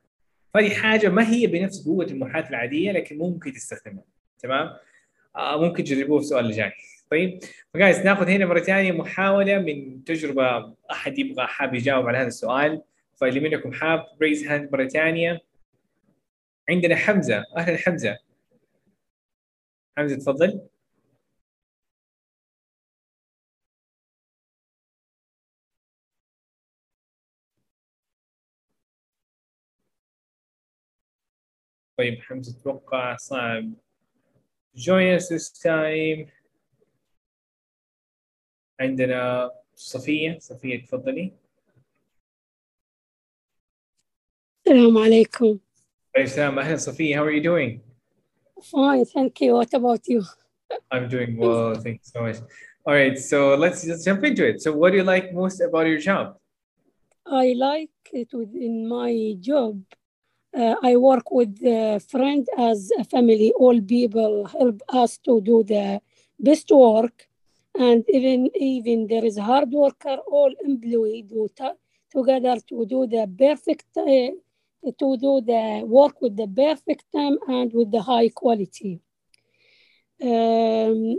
C: فهذه حاجة ما هي بنفس قوة المحادثه العادية لكن ممكن تستخدمها تمام؟ آه ممكن تجربوه في السؤال اللي جاي طيب. ف guys ناخذ هنا مرة ثانية محاولة من تجربة أحد يبغى حاب يجاوب على هذا السؤال. فاللي منكم حاب raise hand مرة ثانية. عندنا حمزة. أهلا حمزة. حمزة تفضل. طيب حمزة أتوقع صعب. Join us this time. عندنا صفية صفية تفضلي
E: السلام عليكم
C: عليكم السلام أهلا صفية how are you doing
E: fine thank you what about you
C: I'm doing well thank you so much all right so let's just jump into it so what do you like most about your job
E: I like it within my job uh, I work with a friend as a family all people help us to do the best work and even even there is hard worker all employed do together to do the perfect uh, to do the work with the perfect time and with the high quality. Um,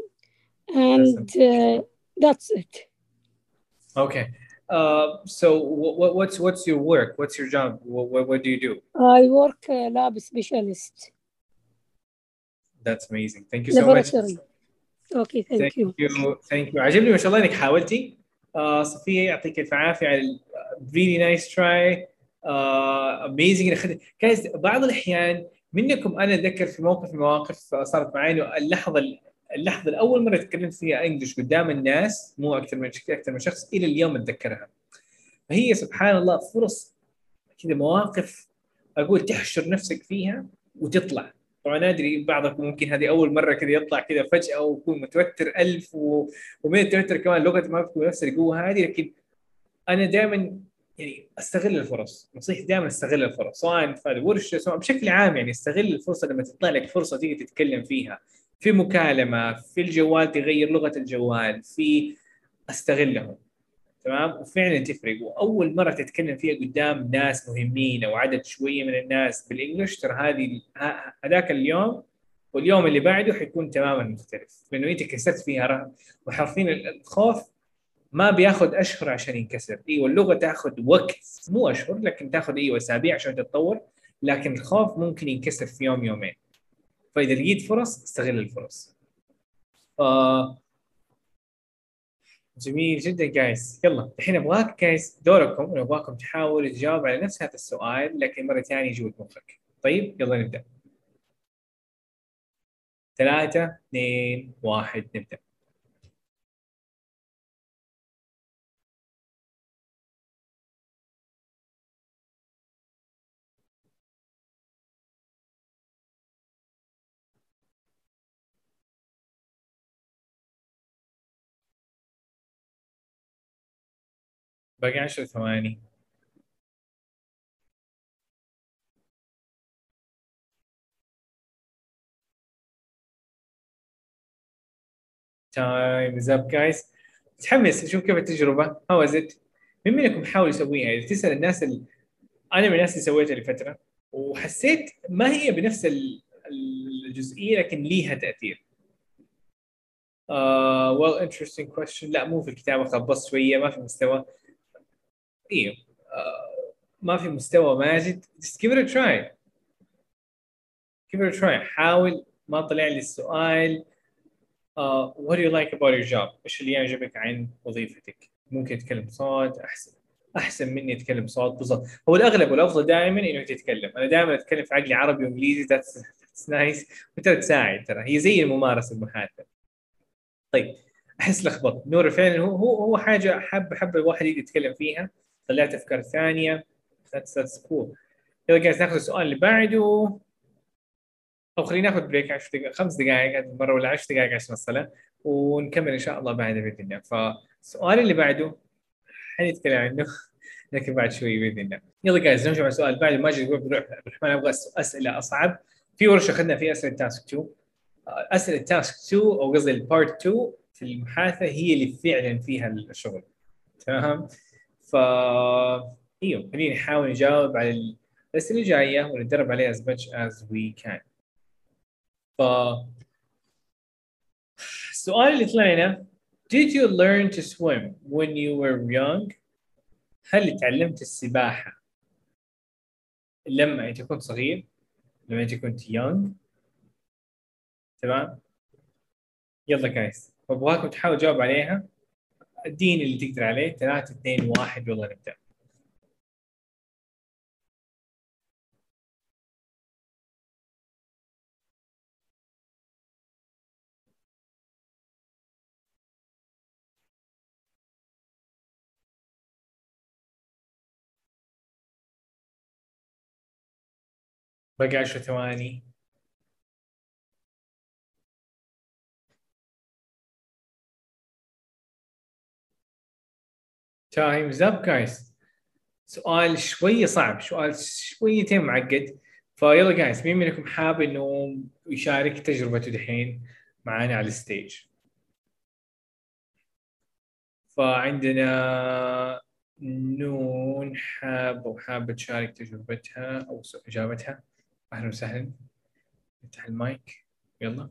E: and uh, that's it.
C: Okay. Uh, so what, what's what's your work? What's your job? What, what, do you do?
E: I work uh, lab specialist.
C: That's amazing. Thank you so much
E: okay thank you
C: thank you عجبني ما شاء الله إنك حاولتي. uh, صفية يعطيك الف عافيه على really nice try amazing كانت بعض الأحيان منكم أنا أتذكر في موقف من المواقف صارت معي إنه اللحظة اللحظة الأول مرة تكلمت فيها English قدام الناس مو أكثر من أكثر من شخص إلى اليوم أتذكرها. فهي سبحان الله فرص كذا مواقف أقول تحشر نفسك فيها وتطلع. طبعا أدري بعضكم ممكن هذه أول مرة كذا يطلع كذا فجأة ويكون متوتر ألف و... ومن التوتر كمان لغة ما بتكون نفس القوه هذه لكن أنا دائما يعني أستغل الفرص نصيحتي دائما أستغل الفرص سواء في الورشه سواء بشكل عام يعني أستغل الفرصة لما تطلع لك فرصة تيجي تتكلم فيها في مكالمة في الجوال تغير لغة الجوال في أستغلهم. تمام؟ وفعلا تفرق. وأول مرة تتكلم فيها قدام ناس مهمين أو عدد شوية من الناس بالإنجلش ترى هذه هذاك اليوم واليوم اللي بعده حيكون تماما مختلف. لأنه إنت كسرت فيها رهب وحرفيا الخوف ما بياخذ أشهر عشان ينكسر. إيوه اللغة تاخذ وقت. مو أشهر لكن تاخذ إيوه أسابيع عشان تتطور لكن الخوف ممكن ينكسر في يوم يومين. فإذا لقيت فرص استغل الفرص. آه جميل جدا جايز. يلا الحين أبغاك جايز دوركم أبغاكم تحاولوا تجاوب على نفس هذا السؤال لكن مرة ثانية جوا مخك. طيب يلا نبدأ. ثلاثة اثنين واحد نبدأ. باقي عشر ثواني. time is up guys متحمس أشوف كيف التجربة. how is it مين منكم حاول يسويها؟ إذا تسأل الناس ال... أنا من الناس اللي سويتها لفترة وحسيت ما هي بنفس ال- الجزئية لكن ليها تأثير. uh, well interesting question. لا مو في الكتابة خبصت شوية ما في مستوى. آه، ما في مستوى ماجد. Just give it a try. Give it a try. حاول. ما طلع لي السؤال. Uh, what do you like about your job? إيش اللي يعجبك عن وظيفتك؟ ممكن تتكلم صوت. أحسن. أحسن مني اتكلم صوت. بالضبط. هو الأغلب والأفضل دائما انك تتكلم. أنا دائما أتكلم في عقلي عربي وإنجليزي. That's nice. وترى تساعد ترى. هي زي الممارسة المحادثة. طيب. أحس لخبط. نور فعلا هو هو حاجة حب حب الواحد يتكلم فيها. طلعت أفكار ثانية. That's that's cool. يلا جايز ناخذ السؤال اللي بعده. أو خلينا ناخذ بريك 10 دقائق خمس دقائق المره ولا 10 دقائق عشان الصلاه ونكمل إن شاء الله بعدها بإذن الله. فالسؤال اللي بعده حنتكلم عنه لكن بعد شوي بإذن الله. يلا جايز نرجع على السؤال اللي بعده. ماجد يقول عبد الرحمن أبغى أسئلة أصعب. في ورشة أخذنا فيها أسئلة task 2 أسئلة task 2 أو قصدي ال part 2 في المحادثة هي اللي فعلا فيها الشغل. تمام؟ ف إيوه خلينا نحاول نجاوب على الاسئله الجايه ونتدرب عليها as much as we can ف السؤال اللي طلع لنا Did you learn to swim when you were young؟ هل تعلمت السباحة لما أنت كنت صغير؟ لما أنت كنت young؟ تمام؟ يلا جايز وابغاكم تحاولوا تجاوب عليها اديني اللي تقدر عليه ثلاثة اثنين واحد يلا نبدأ. باقي عشر ثواني. time's up guys سؤال شوية صعب سؤال شويتين معقد. فيلا guys مين منكم حاب إنه يشارك تجربته دحين معانا على ال stage فعندنا نون حابة وحابة تشارك تجربتها أو س- إجابتها. أهلا وسهلا. افتح المايك. يلا.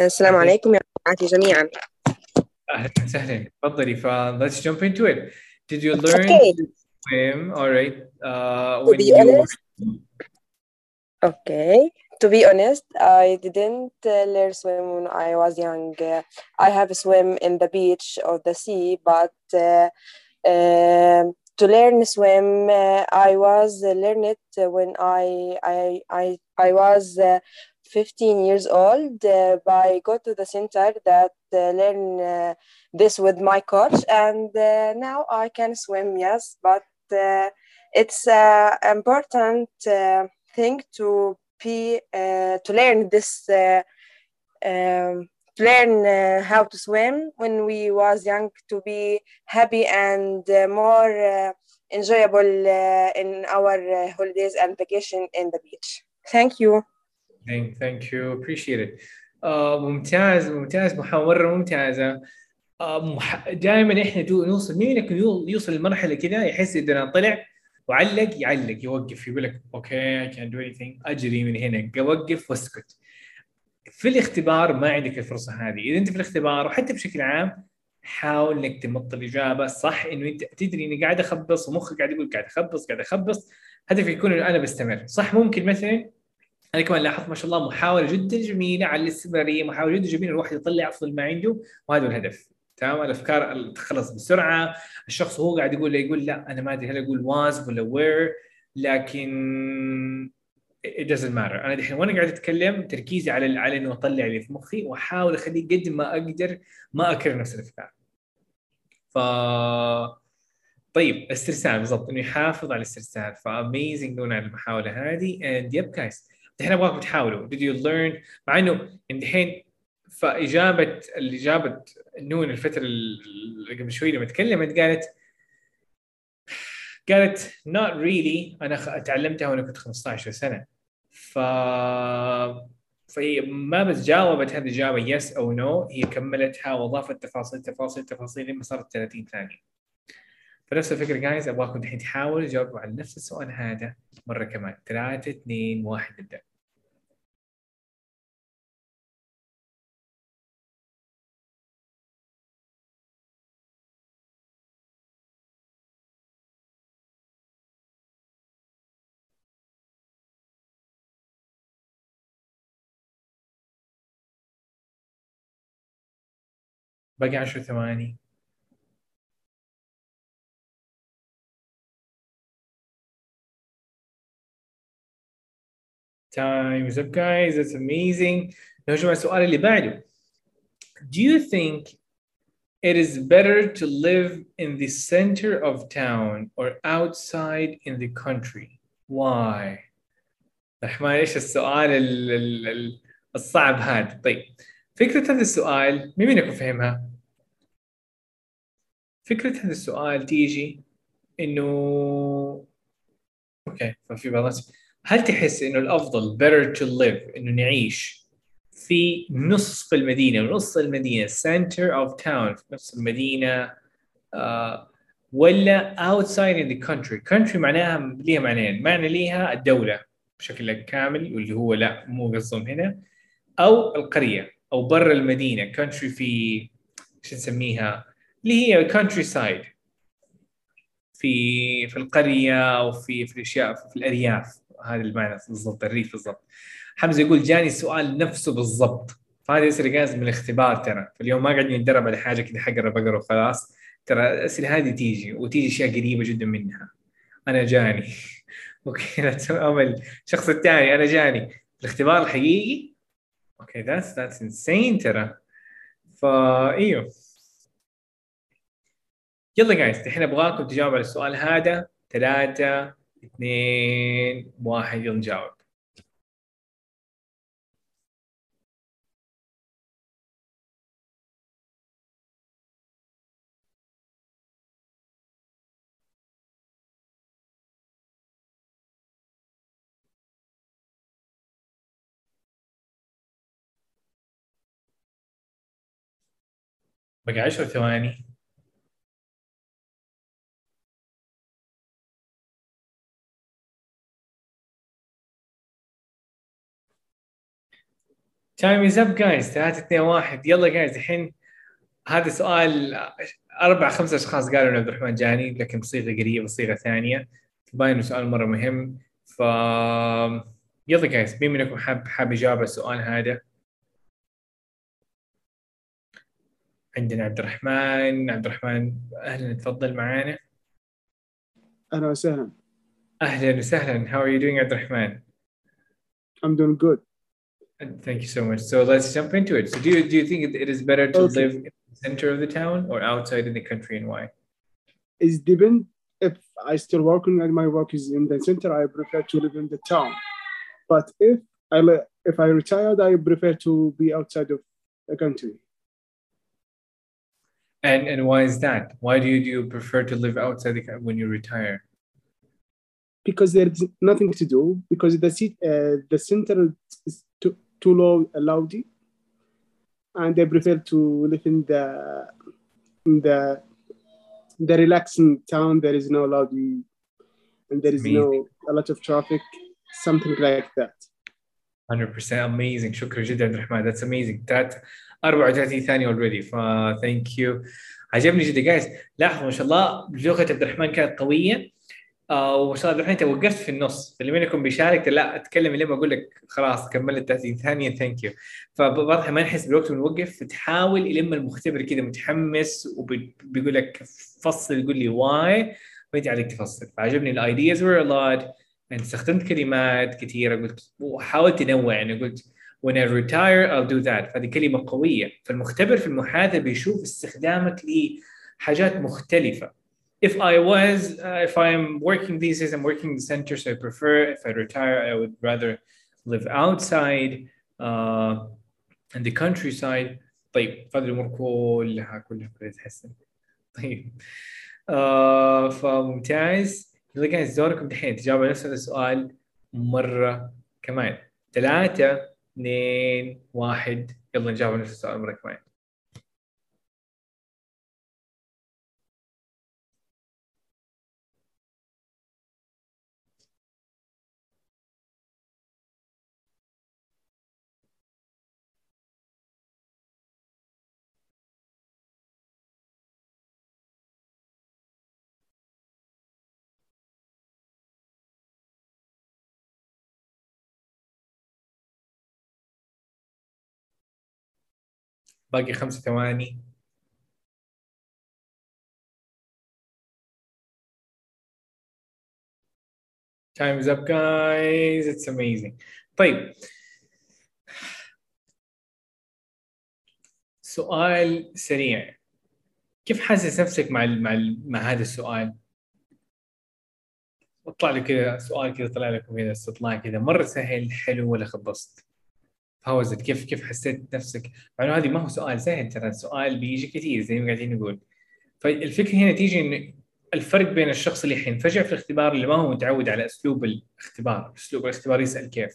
F: السلام عليكم يا جماعتي جميعا
C: أهلا وسهلا تفضلي ف let's jump into it did you learn
F: Okay.
C: to swim all right uh,
F: To
C: when
F: be
C: you
F: honest, Okay. To be honest, I didn't uh, learn swim when I was young. Uh, I have swim in the beach or the sea, but uh, um to learn swim, uh, I was uh, learn it when I I I I was uh, 15 years old. Uh, by go to the center that uh, learn uh, this with my coach, and uh, now I can swim. Yes, but uh, it's uh, important. Uh, thing to be to learn this um, learn how to swim when we was young to be happy and more enjoyable in our holidays and vacation in the beach thank you
C: you. Appreciate it. uh, ممتاز ممتاز. محاورة ممتازة. uh, مح... دائما إحنا دو نوصل مين يو- يوصل لمرحلة كذا يحس اذا طلع وعلق يعلق يوقف يقول لك okay I can't do anything. أجري من هنا. اوقف واسكت. في الاختبار ما عندك الفرصة هذه. إذا أنت في الاختبار وحتى بشكل عام حاول إنك تمط الإجابة. صح إنه أنت تدري إني قاعد أخبص ومخك قاعد يقول قاعد أخبص قاعد أخبص. هدفي يكون إنه أنا بستمر. صح ممكن مثلا أنا كمان لاحظت ما شاء الله محاولة جدا جميلة على الاستمرارية محاولة جدا جميلة الواحد يطلع أفضل ما عنده وهذا هو الهدف. تمام؟ الأفكار تخلص بسرعة. الشخص وهو قاعد يقول يقول لا أنا ما أدري هل أقول was ولا were لكن it doesn't matter. أنا دحين وأنا قاعد أتكلم تركيزي على على إنه أطلع اللي في مخي وأحاول أخليه قد ما أقدر ما أكرر نفس الأفكار. ف طيب استرسال بالضبط إنه يحافظ على الاسترسال. ف amazing نون المحاولة هذه. and yep guys دحين ابغاكم تحاولوا did you learn مع إنه دحين فإجابة الاجابه نون الفترة اللي قبل شوي لما تكلمت قالت قالت not really. أنا تعلمتها وأنا كنت 15 سنة. ف فهي ما بس جاوبت هذه الإجابة yes or no هي كملتها وأضافت تفاصيل تفاصيل تفاصيل لما صارت 30 ثانية. فنفس الفكرة guys أبغاكم الحين تحاولوا تجاوبوا على نفس السؤال هذا مرة كمان. 3 2 1 نبدأ. باقي 10 ثواني Time is up guys that's amazing نرجع السؤال اللي بعده Do you think it is better to live in the center of town or outside in the country why رحمن ايش السؤال ال- ال- ال- الصعب هذا طيب فكرة هذا السؤال مين منكم فهمها؟ فكرة هذا السؤال تيجي إنه أوكي ففي بعض الناس. هل تحس إنه الأفضل better to live إنه نعيش في نصف المدينة ونص المدينة center of town في نص المدينة آه ولا outside in the country country معناها ليها معنيين معنى ليها الدولة بشكل كامل واللي هو لا مو قصدهم هنا أو القرية. أو برا المدينة country في إيش نسميها؟ اللي هي country side في في القرية أو في في الأشياء في الأرياف. هذا المعنى بالضبط الريف بالضبط. حمزة يقول جاني السؤال نفسه بالضبط. فهذه اسئله جاهزه من الاختبار ترى. فاليوم ما قاعدين نتدرب على حاجة كذا حقرا بقرا وخلاص. ترى الأسئلة هذه تيجي وتيجي أشياء قريبة جدا منها. أنا جاني. okay لا أمل. الشخص الثاني أنا جاني. الاختبار الحقيقي؟ okay that's that's insane ترى فا إيوه. يلا guys الحين أبغاكم تجاوبوا على السؤال هذا. ثلاثة اثنين واحد يلا نجاوب. بقى عشر ثواني؟ time is up guys 3 2 1 يلا guys الحين هذا سؤال أربع خمس أشخاص قالوا عبد الرحمن جاني لكن بصيغة قريبة بصيغة ثانية. باين سؤال مرة مهم. ف يلا guys مين منكم حاب حاب يجاوب على السؤال هذا؟ عندنا عبد الرحمن عبد الرحمن اهلا تفضل معانا
G: اهلا وسهلا
C: اهلا وسهلا how are you doing عبد الرحمن
G: I'm doing good
C: Thank you so much. So let's jump into it. So do you do you think it is better to
G: Okay.
C: live in the center of the town or outside in the country and why?
G: it depend if I still working and my work is in the center I prefer to live in the town but if I li- if I retired I prefer to be outside of the country
C: And and why is that? Why do you, do you prefer to live outside the, when you retire?
G: Because there's nothing to do. Because the seat, uh, the center is too too low, uh, loudy, and I prefer to live in the in the the relaxing town. There is no loudy, and there is Amazing. no a lot of traffic, something like that.
C: 100% amazing. Shukr That's amazing. That 34 ثانية already ف thank you. عجبني جدا. جايز لاحظوا ما شاء الله لغة عبد الرحمن كانت قوية. آه وما شاء الله الرحمن انت وقفت في النص. فاللي منكم بيشارك لا اتكلم لما أقول لك خلاص كملت 30 ثانية ثانك يو فواضح ما نحس بالوقت ونوقف تحاول لما المختبر كذا متحمس وبيقول لك فصل يقول لي why وانت عليك تفصل. فعجبني ال ideas were a استخدمت كلمات كثيره قلت وحاولت تنوع يعني قلت when I retire I'll do that. فهذه كلمة قوية. فالمختبر في المحادثه بيشوف استخدامك لحاجات مختلفة. If I was uh, if I'm working these days I'm working in the center so I prefer if I retire I would rather live outside uh, in the countryside. طيب هذه الأمور كلها كلها كلها تتحسن طيب. آه فممتاز. يلا جايز دوركم دحين. تجاوبوا نفس هذا السؤال مرة كمان. ثلاثة. اثنين واحد. يلا نجاوب نفس السؤال مرة كمان. باقي خمس ثواني. Time is up guys. It's amazing. طيب. سؤال سريع. كيف حاسس نفسك مع ال مع ال مع هذا السؤال؟ اطلع لي كذا سؤال كذا طلع لكم كذا استطلاع كذا. مرة سهل حلو ولا خبصت؟ هاوزت كيف كيف حسيت نفسك؟ مع إنه هذه ما هو سؤال سهل ترى. السؤال بيجي كثير زي ما قاعدين نقول. فالفكرة هنا تيجي إن الفرق بين الشخص اللي حينفجع في الاختبار اللي ما هو متعود على أسلوب الاختبار، أسلوب الاختبار يسأل كيف.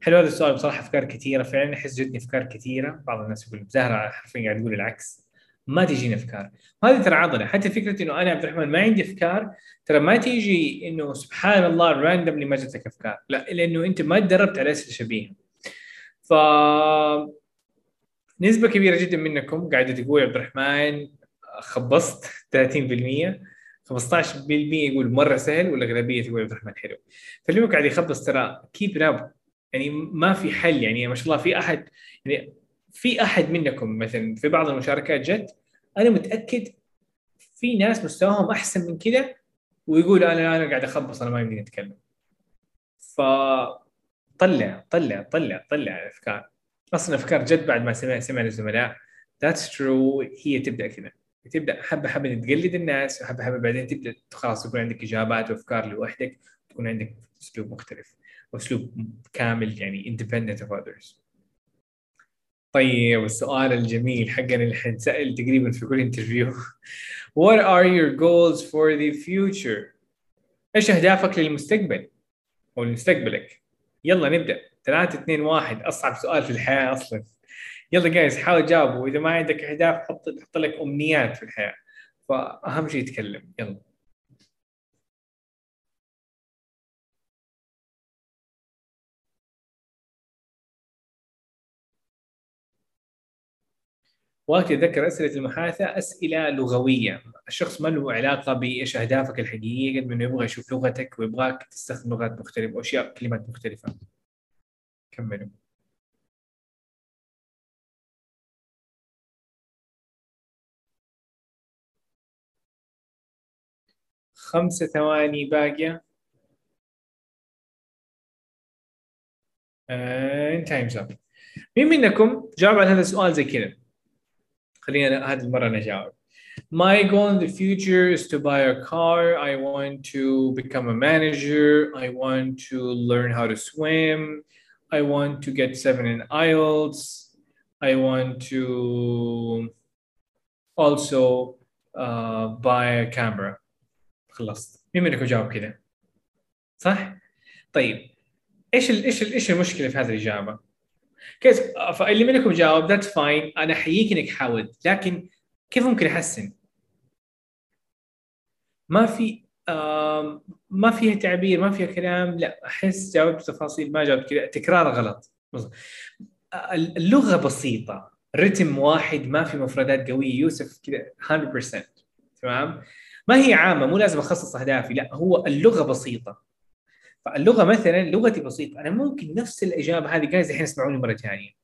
C: حلو هذا السؤال بصراحة أفكار كثيره فعلا احس جتني أفكار كثيره بعض الناس يقول زهرة حرفيا قاعد تقول العكس. ما تجيني أفكار. وهذه ترى عضلة. حتى فكرة إنه أنا عبد الرحمن ما عندي أفكار ترى ما تيجي إنه سبحان الله راندملي ما جتك أفكار. لا لأنه أنت ما تدربت على اسئله شبيهه ف نسبة كبيرة جدا منكم قاعدة تقول عبد الرحمن خبصت 30% 15% يقول مرة سهل والأغلبية تقول عبد الرحمن حلو. فاللي قاعد يخبص ترى كيب اب يعني ما في حل يعني ما شاء الله في أحد يعني في أحد منكم مثلا في بعض المشاركات جت أنا متأكد في ناس مستواهم أحسن من كذا ويقول أنا أنا قاعد أخبص أنا ما يمديني أتكلم. ف طلع طلع طلع طلع الأفكار. أصلا أفكار جد بعد ما سمع سمع الزملاء. that's true هي تبدأ كذا. تبدأ حبة حبة تقلد الناس وحبة حبة بعدين تبدأ خلاص يكون عندك إجابات وأفكار لوحدك تكون عندك أسلوب مختلف اسلوب كامل يعني independent of others. طيب السؤال الجميل حقنا اللي حنسال تقريبا في كل interview What are your goals for the future؟ إيش أهدافك للمستقبل؟ أو لمستقبلك؟ يلا نبدأ. 3 2 1 أصعب سؤال في الحياة أصلا. يلا جايز حاول جاوبوا واذا ما عندك أهداف حط حط لك أمنيات في الحياة. فأهم شيء تكلم يلا. وقت يتذكر أسئلة المحادثة أسئلة لغوية، الشخص ما له علاقة بإيش أهدافك الحقيقية قد انه يبغى يشوف لغتك ويبغاك تستخدم لغات مختلفة وأشياء كلمات مختلفة. كملوا. خمسة ثواني باقية. and time's up. مين منكم جاوب على هذا السؤال زي كذا؟ خلينا هذه المرة أنا أجاوب. My goal in the future is to buy a car. I want to become a manager. I want to learn how to swim. I want to get seven in IELTS. I want to also uh, buy a camera. خلصت. مين منكم جاوب كذا؟ صح؟ طيب ايش ال ايش ال ايش المشكلة في هذه الإجابة؟ كيف فاللي منكم جاوب that's fine أنا أحييك إنك حاولت لكن كيف ممكن أحسن؟ ما في ما فيها تعبير ما فيها كلام لا أحس جاوبت تفاصيل ما جاوبت كذا تكرار غلط. بص- اللغة بسيطة رتم واحد ما في مفردات قوية يوسف كذا 100% تمام؟ ما هي عامة مو لازم أخصص أهدافي لا هو اللغة بسيطة. فاللغه مثلا لغتي بسيطه انا ممكن نفس الاجابه هذه جايز الحين اسمعوني مره ثانيه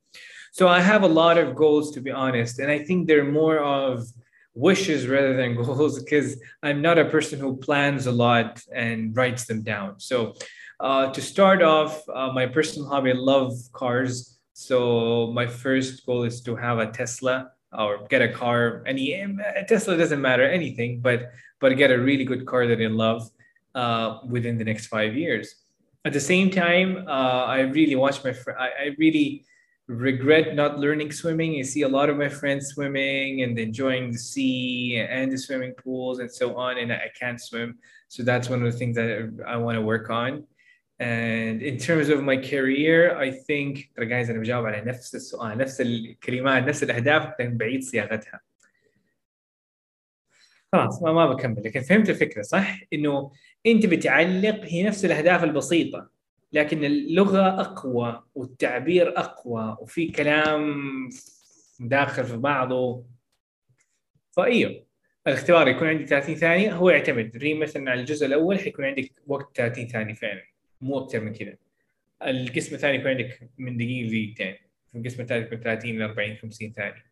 C: So I have a lot of goals to be honest and I think they're more of wishes rather than goals because I'm not a person who plans a lot and writes them down. So uh, to start off, uh, my personal hobby, I love cars. So my first goal is to have a Tesla or get a car. Any a Tesla doesn't matter anything, but but get a really good car that I love uh, within the next five years. At the same time, uh, I really watch my. Fr- I, I really regret not learning swimming. I see a lot of my friends swimming and enjoying the sea and the swimming pools and so on, and I can't swim. So that's one of the things that I want to work on. And in terms of my career, I think ترى guys انا بجاوب على نفس السؤال نفس الكلمات نفس الاهداف لكن بعيد صياغتها. خلاص ما ما بكمل لكن فهمت الفكره صح؟ انه أنت بتعلق هي نفس الأهداف البسيطة لكن اللغة أقوى والتعبير أقوى وفي كلام داخل في بعضه. فإيوه الاختبار يكون عندي 30 ثانية هو يعتمد. ريم مثلا على الجزء الأول حيكون عندك وقت 30 ثانية فعلا مو أكثر من كذا. القسم الثاني يكون عندك من دقيقة لدقيقتين القسم الثالث يكون 30 ل 40 50 ثانية.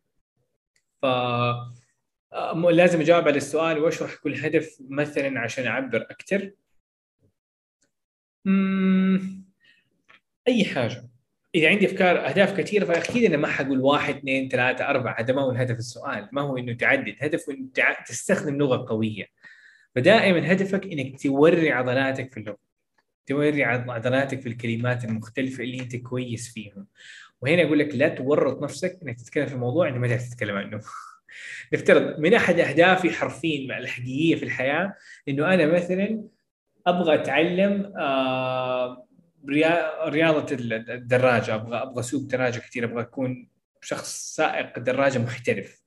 C: ف لازم أجاوب على السؤال واشرح كل هدف مثلا عشان أعبر أكثر؟ أي حاجة. إذا عندي أفكار أهداف كثيرة فاكيد أنا ما حقول واحد اثنين ثلاثة أربعة. هذا ما هو الهدف السؤال. ما هو إنه تعدد. هدفه إنه تستخدم لغة قوية. فدائما هدفك إنك توري عضلاتك في اللغة. توري عض- عضلاتك في الكلمات المختلفة اللي أنت كويس فيهم. وهنا أقول لك لا تورط نفسك إنك تتكلم في موضوع انت ما تعرف تتكلم عنه. نفترض من أحد أهدافي حرفيا الحقيقية في الحياة إنه أنا مثلا أبغى أتعلم آه، ريا- رياضة ال- الدراجة. أبغى أبغى أسوق دراجة كثير. أبغى أكون شخص سائق دراجة محترف.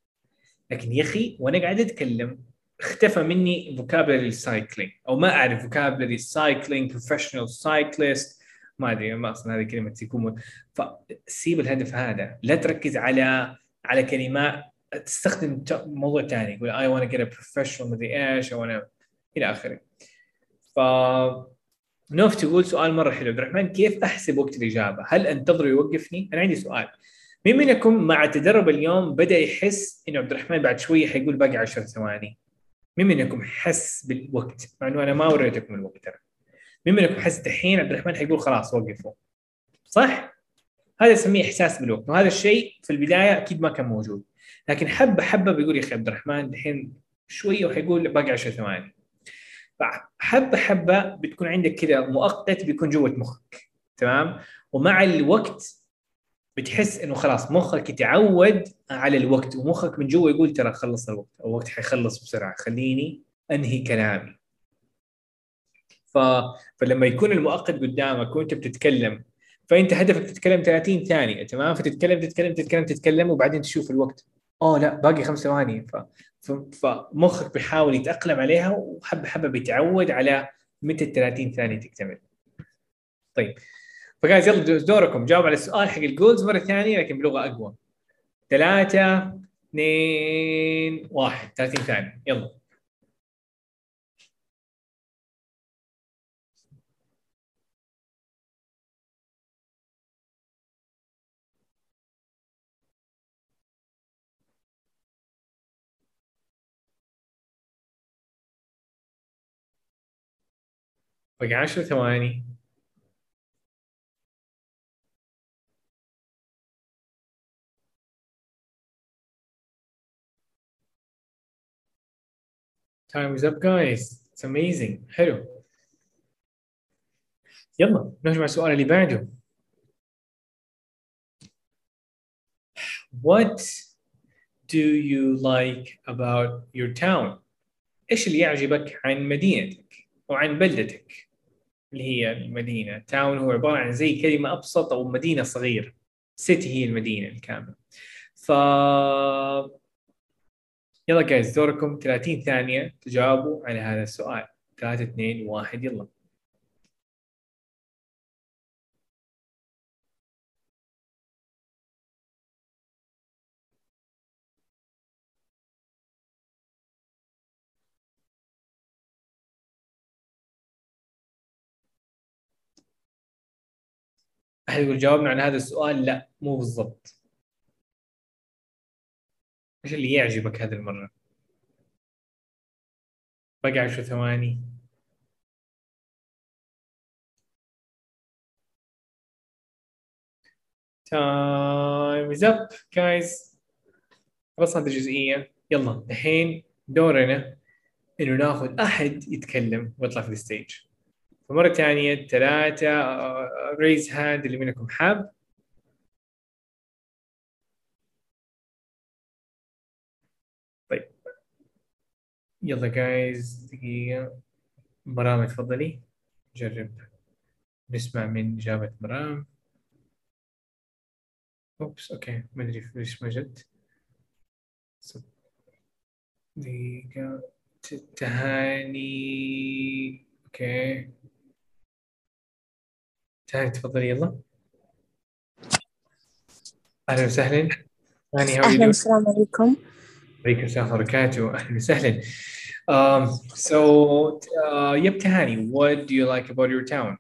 C: لكن يا أخي وأنا قاعد أتكلم اختفى مني vocabulary ال cycling أو ما أعرف vocabulary ال cycling professional cyclist ما أدري ما أصلا هذه كلمة تكون. فسيب الهدف هذا. لا تركز على على كلمات تستخدم موضوع ثاني يقول to get a professional مدري إيش want to إلى آخره ف نوف تقول سؤال مرة حلو عبد الرحمن كيف أحسب وقت الإجابة؟ هل أنتظره يوقفني؟ أنا عندي سؤال مين منكم مع تدرب اليوم بدأ يحس إنه عبد الرحمن بعد شوية حيقول باقي 10 ثواني؟ مين منكم حس بالوقت؟ مع إنه أنا ما وريتكم الوقت ترى. مين منكم حس دحين عبد الرحمن حيقول خلاص وقفوا. صح؟ هذا اسميه إحساس بالوقت وهذا الشيء في البداية أكيد ما كان موجود. لكن حبه حبة بيقول يا أخي عبد الرحمن دحين شوية وحيقول باقي 10 ثواني. فحبه حبة بتكون عندك كذا مؤقت بيكون جوة مخك تمام؟ ومع الوقت بتحس إنه خلاص مخك يتعود على الوقت ومخك من جوا يقول ترى خلص الوقت أو الوقت حيخلص بسرعة خليني أنهي كلامي. ف... فلما يكون المؤقت قدامك وأنت بتتكلم فأنت هدفك تتكلم 30 ثانية تمام؟ فتتكلم تتكلم تتكلم تتكلم وبعدين تشوف الوقت. أوه لا باقي خمس ثواني. ف... ف... فمخك بيحاول يتأقلم عليها وحبه حبة بيتعود على متى ال 30 ثانية تكتمل. طيب. فجايز يلا دوركم. جاوب على السؤال حق الجولز مرة ثانية لكن بلغة أقوى. ثلاثة اثنين واحد. 30 ثانية. يلا. باقي 10 ثواني Time is up guys. It's amazing. حلو. يلا نرجع السؤال اللي بعده. What do you like about your town? إيش اللي يعجبك عن مدينتك أو عن بلدتك اللي هي المدينة. تاون هو عبارة عن زي كلمة أبسط أو مدينة صغيرة سيتي هي المدينة الكاملة. ف يلا جايز دوركم. 30 ثانية تجاوبوا على هذا السؤال. 3 2 1 يلا. أحد يقول جاوبنا عن هذا السؤال؟ لا مو بالضبط. إيش اللي يعجبك هذه المرة؟ بقى عشر ثواني. time is up guys خلصنا هذه الجزئية. يلا الحين دورنا إنه ناخذ أحد يتكلم ويطلع في ال stage فمرة ثانية ثلاثة raise hand اللي منكم حاب. طيب. يلا guys دقيقة. مرام تفضلي. نجرب نسمع من إجابة مرام oops okay. ما أدري ليش ما جت دقيقة. تهاني. أوكي. تهاني تفضلي يلا أهلا وسهلا تهاني how are you
H: أهلا
C: doing?
H: السلام عليكم
C: عليكم السلام ورحمة الله وبركاته أهلا وسهلا Um, so, uh, yep, Tahani, what do you like about your town?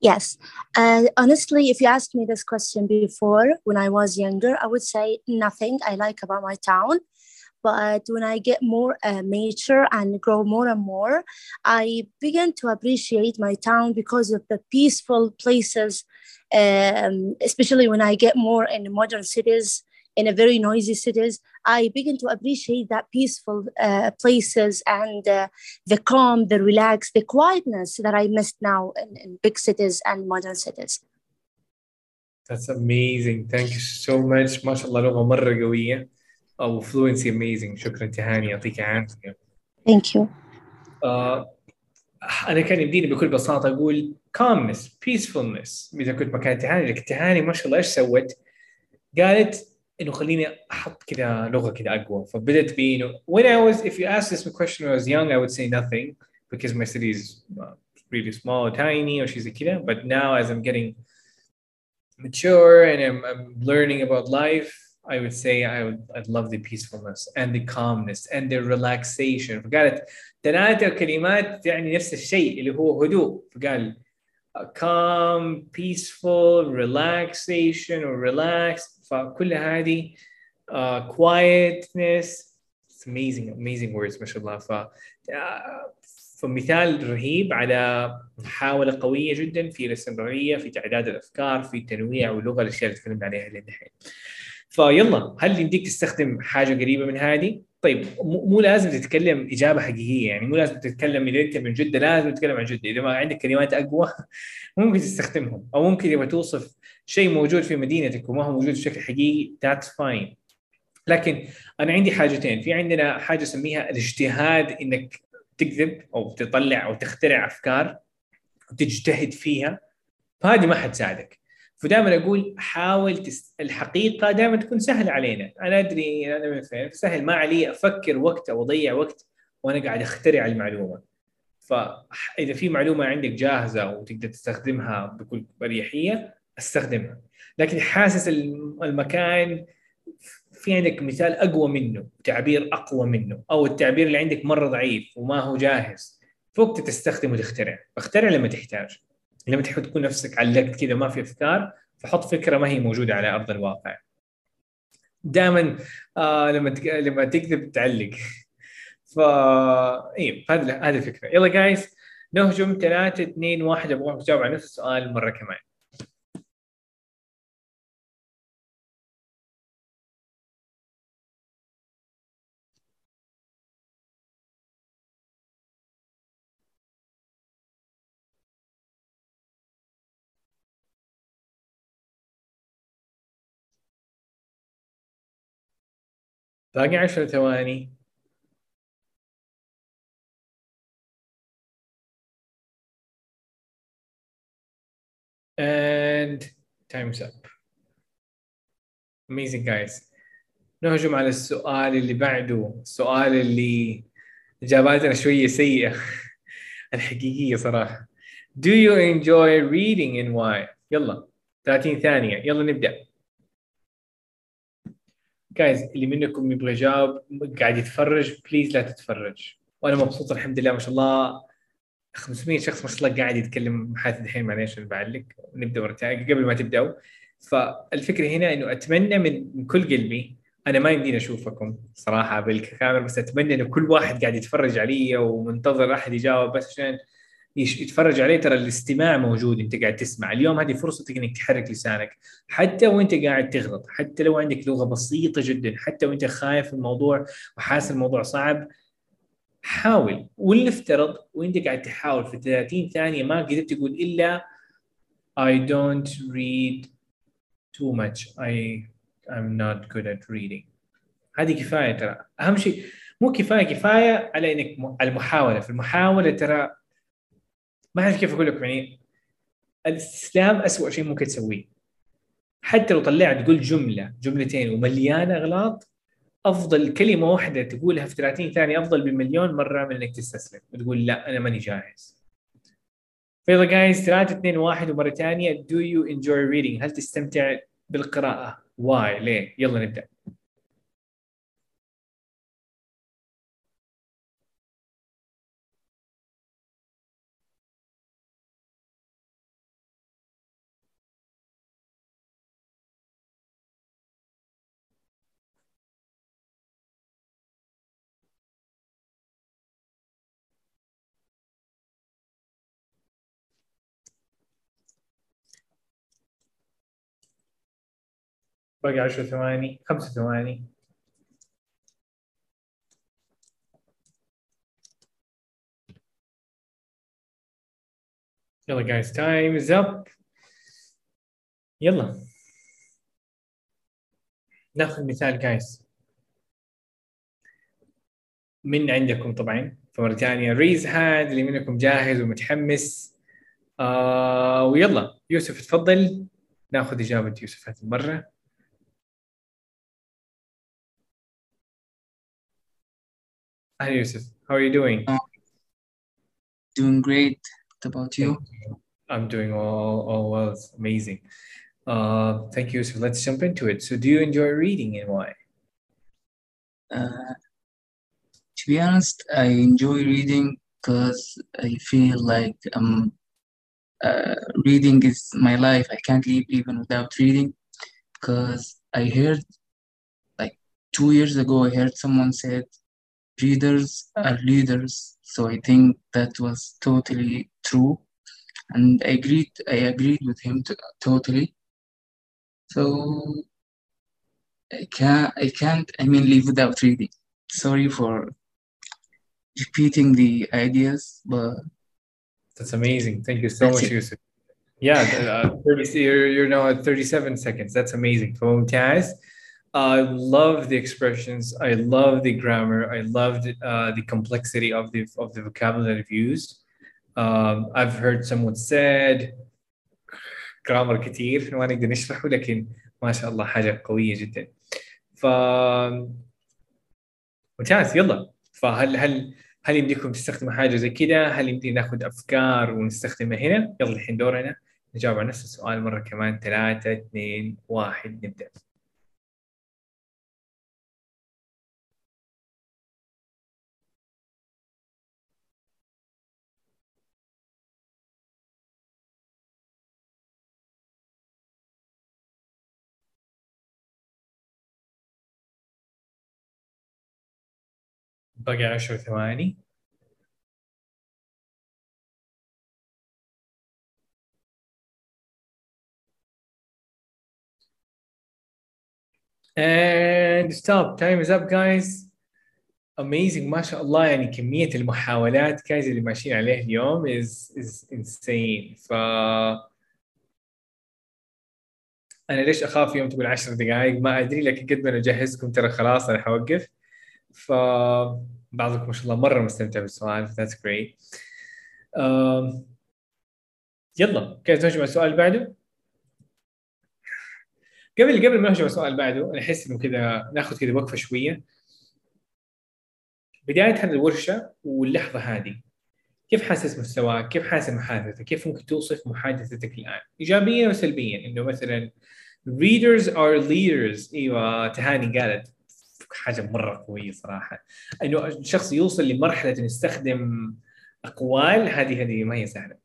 H: Yes. Uh, honestly, if you asked me this question before when I was younger, I would say nothing I like about my town. But when I get more uh, mature and grow more and more, I begin to appreciate my town because of the peaceful places, um, especially when I get more in modern cities, in a very noisy cities. I begin to appreciate that peaceful uh, places and uh, the calm, the relax, the quietness that I missed now in, in big cities and modern cities.
C: That's amazing. Thank you so much. ما شاء الله لغة مرة قوية. أو fluency amazing. شكرا تهاني يعطيك.
H: Thank you.
C: آه، أنا كان يمديني بكل بساطة أقول calmness, peacefulness إذا كنت مكان تهاني لكن تهاني ما شاء الله إيش سوت؟ قالت إنه خليني أحط كذا لغة كذا أقوى فبدت بي إنه when I was if you asked this question when I was young I would say nothing because my city is uh, really small tiny or she's a كذا but now as I'm getting mature and I'm, I'm learning about life I would say I would I'd love the peacefulness and the calmness and the relaxation. فقالت ثلاثة كلمات يعني نفس الشيء اللي هو هدوء. فقال uh, calm peaceful relaxation or relax فكل هذه uh, quietness. It's amazing amazing words ما شاء الله. ف uh, فمثال رهيب على محاولة قوية جدا في الاستمرارية في تعداد الأفكار في التنويع واللغة الأشياء اللي تكلمنا عليها للحين. فيلا هل يمديك تستخدم حاجة قريبة من هذه؟ طيب مو لازم تتكلم إجابة حقيقية يعني مو لازم تتكلم إذا أنت من جدة لازم تتكلم عن جدة. إذا ما عندك كلمات أقوى ممكن تستخدمهم. أو ممكن يبغى توصف شيء موجود في مدينتك وما هو موجود بشكل حقيقي that's fine. لكن أنا عندي حاجتين. في عندنا حاجة أسميها الاجتهاد إنك تكذب أو تطلع أو تخترع أفكار وتجتهد فيها. فهذه ما حتساعدك. فدائما أقول حاول تس... الحقيقة دائما تكون سهله علينا. أنا أدري أنا من فين سهل. ما علي أفكر وقت أو اضيع وقت وأنا قاعد أخترع المعلومة. فإذا في معلومة عندك جاهزة وتقدر تستخدمها بكل أريحية أستخدمها. لكن حاسس المكان في عندك مثال أقوى منه تعبير أقوى منه أو التعبير اللي عندك مرة ضعيف وما هو جاهز فوقت تستخدم وتخترع. اخترع لما تحتاج. لما تحب تكون نفسك علقت كذا ما في أفكار فحط فكرة ما هي موجودة على أرض الواقع. دائما آه لما تك... لما تكذب تعلق. ف أيوه هذه هذه الفكرة. يلا جايز نهجم ثلاثة اثنين واحد ابغاكم تجاوب على نفس السؤال مرة كمان. باقي عشر ثواني. And time's up. Amazing guys. نهجم على السؤال اللي بعده. السؤال اللي اجاباتنا شوية سيئة. الحقيقية صراحة. Do you enjoy reading and why? يلا. 30 ثانية. يلا نبدأ. جايز اللي منكم يبغى يجاوب قاعد يتفرج بليز لا تتفرج. وأنا مبسوط الحمد لله ما شاء الله. 500 شخص ما شاء الله قاعد يتكلم محادثة الحين معليش أنا بعلق نبدأ مرة قبل ما تبدأوا. فالفكرة هنا إنه أتمنى من كل قلبي أنا ما يمديني أشوفكم صراحة بالكاميرا بس أتمنى إنه كل واحد قاعد يتفرج علي ومنتظر أحد يجاوب بس عشان يتفرج عليه ترى الاستماع موجود انت قاعد تسمع. اليوم هذه فرصتك إنك تحرك لسانك حتى وإنت قاعد تغلط حتى لو عندك لغة بسيطة جدا حتى وإنت خايف من الموضوع وحاسس الموضوع صعب حاول. ولنفترض وإنت قاعد تحاول في 30 ثانية ما قدرت تقول إلا I don't read too much. I I'm not good at reading. هذه كفاية ترى. أهم شيء مو كفاية كفاية على إنك المحاولة. في المحاولة ترى ما اعرف كيف أقول لكم يعني الاستسلام أسوأ شيء ممكن تسويه. حتى لو طلعت قلت جملة جملتين ومليانه أغلاط أفضل كلمة واحدة تقولها في 30 ثانية أفضل بمليون مرة من إنك تستسلم. وتقول لا أنا ماني جاهز. فيلا جايز 3 2 1 ومرة ثانية do you enjoy reading هل تستمتع بالقراءة؟ واي ليه؟ يلا نبدأ. باقي 10 ثواني 5 ثواني. يلا guys time is up يلا. ناخذ مثال guys من عندكم طبعا؟ فمرة ثانية raise hand اللي منكم جاهز ومتحمس. آه ويلا يوسف تفضل. ناخذ إجابة يوسف هذه المرة. Hi Yusuf, how are you doing?
I: Doing great. What about you?
C: I'm doing all, all well. It's amazing. Uh, thank you. So let's jump into it. So, do you enjoy reading and why?
I: Uh, to be honest, I enjoy reading because I feel like um, uh, reading is my life. I can't live even without reading because I heard like two years ago, I heard someone said readers are leaders. So I think that was totally true. And I agreed, I agreed with him to, totally. So I can't, I can't, I mean, live without reading. Sorry for repeating the ideas, but
C: That's amazing. Thank you so
I: That's
C: much,
I: it.
C: Yusuf. Yeah, th- uh, 30, you're, you're now at 37 seconds. That's amazing. فممتاز. I love the expressions. I love the grammar. I loved uh, the complexity of the of the vocabulary I've used. Um, I've heard someone said grammar كتير ما نقدر نشرحه لكن ما شاء الله حاجة قوية جدا. ف ممتاز يلا فهل هل هل يمديكم تستخدموا حاجة زي كده؟ هل يمدي ناخذ أفكار ونستخدمها هنا؟ يلا الحين دورنا نجاوب على نفس السؤال مرة كمان ثلاثة اثنين واحد نبدأ. باقي عشر ثواني. And stop. Time is up guys. Amazing. ما شاء الله. يعني كمية المحاولات guys اللي ماشيين عليه اليوم is is insane. ف أنا ليش أخاف يوم تقول 10 دقائق ما أدري لكن قد ما أنا أجهزكم ترى خلاص أنا حوقف. ف بعضكم ما شاء الله مرة مستمتع بالسؤال great um, يلا كيف نهجم على السؤال اللي بعده؟ قبل قبل ما نهجم على السؤال اللي بعده أنا أحس إنه كذا ناخذ كذا وقفة شوية بداية هذه الورشة واللحظة هذه كيف حاسس مستواك؟ كيف حاسس محادثتك؟ كيف ممكن توصف محادثتك الآن؟ ايجابيا وسلبيا إنه مثلا readers are leaders إيوه تهاني قالت حاجة مرة قوية صراحة. إنه الشخص يوصل لمرحلة إنه يستخدم أقوال هذه هذه ما هي سهلة.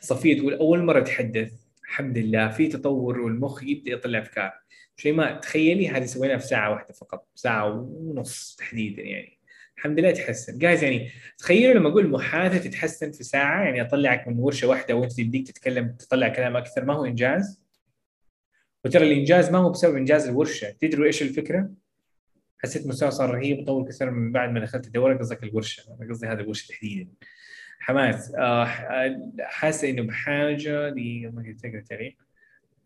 C: صفية تقول أول مرة أتحدث الحمد لله في تطور والمخ يبدأ يطلع أفكار. شيء ما تخيلي هذه سويناها في ساعة واحدة فقط ساعة ونص تحديدا يعني. الحمد لله تحسن. جايز يعني؟ تخيلوا لما أقول محادثة تتحسن في ساعة يعني أطلعك من ورشة واحدة وأنت يديك تتكلم تطلع كلام أكثر. ما هو إنجاز؟ وترى الإنجاز ما هو بسبب إنجاز الورشة. تدروا إيش الفكرة؟ حسيت مستوى صار رهيب طول كثر من بعد ما دخلت الدوره قصدك الورشة أنا قصدي هذا الورشة تحديدا. حماس آه حاسه إنه بحاجة ل ما قلت التاريخ.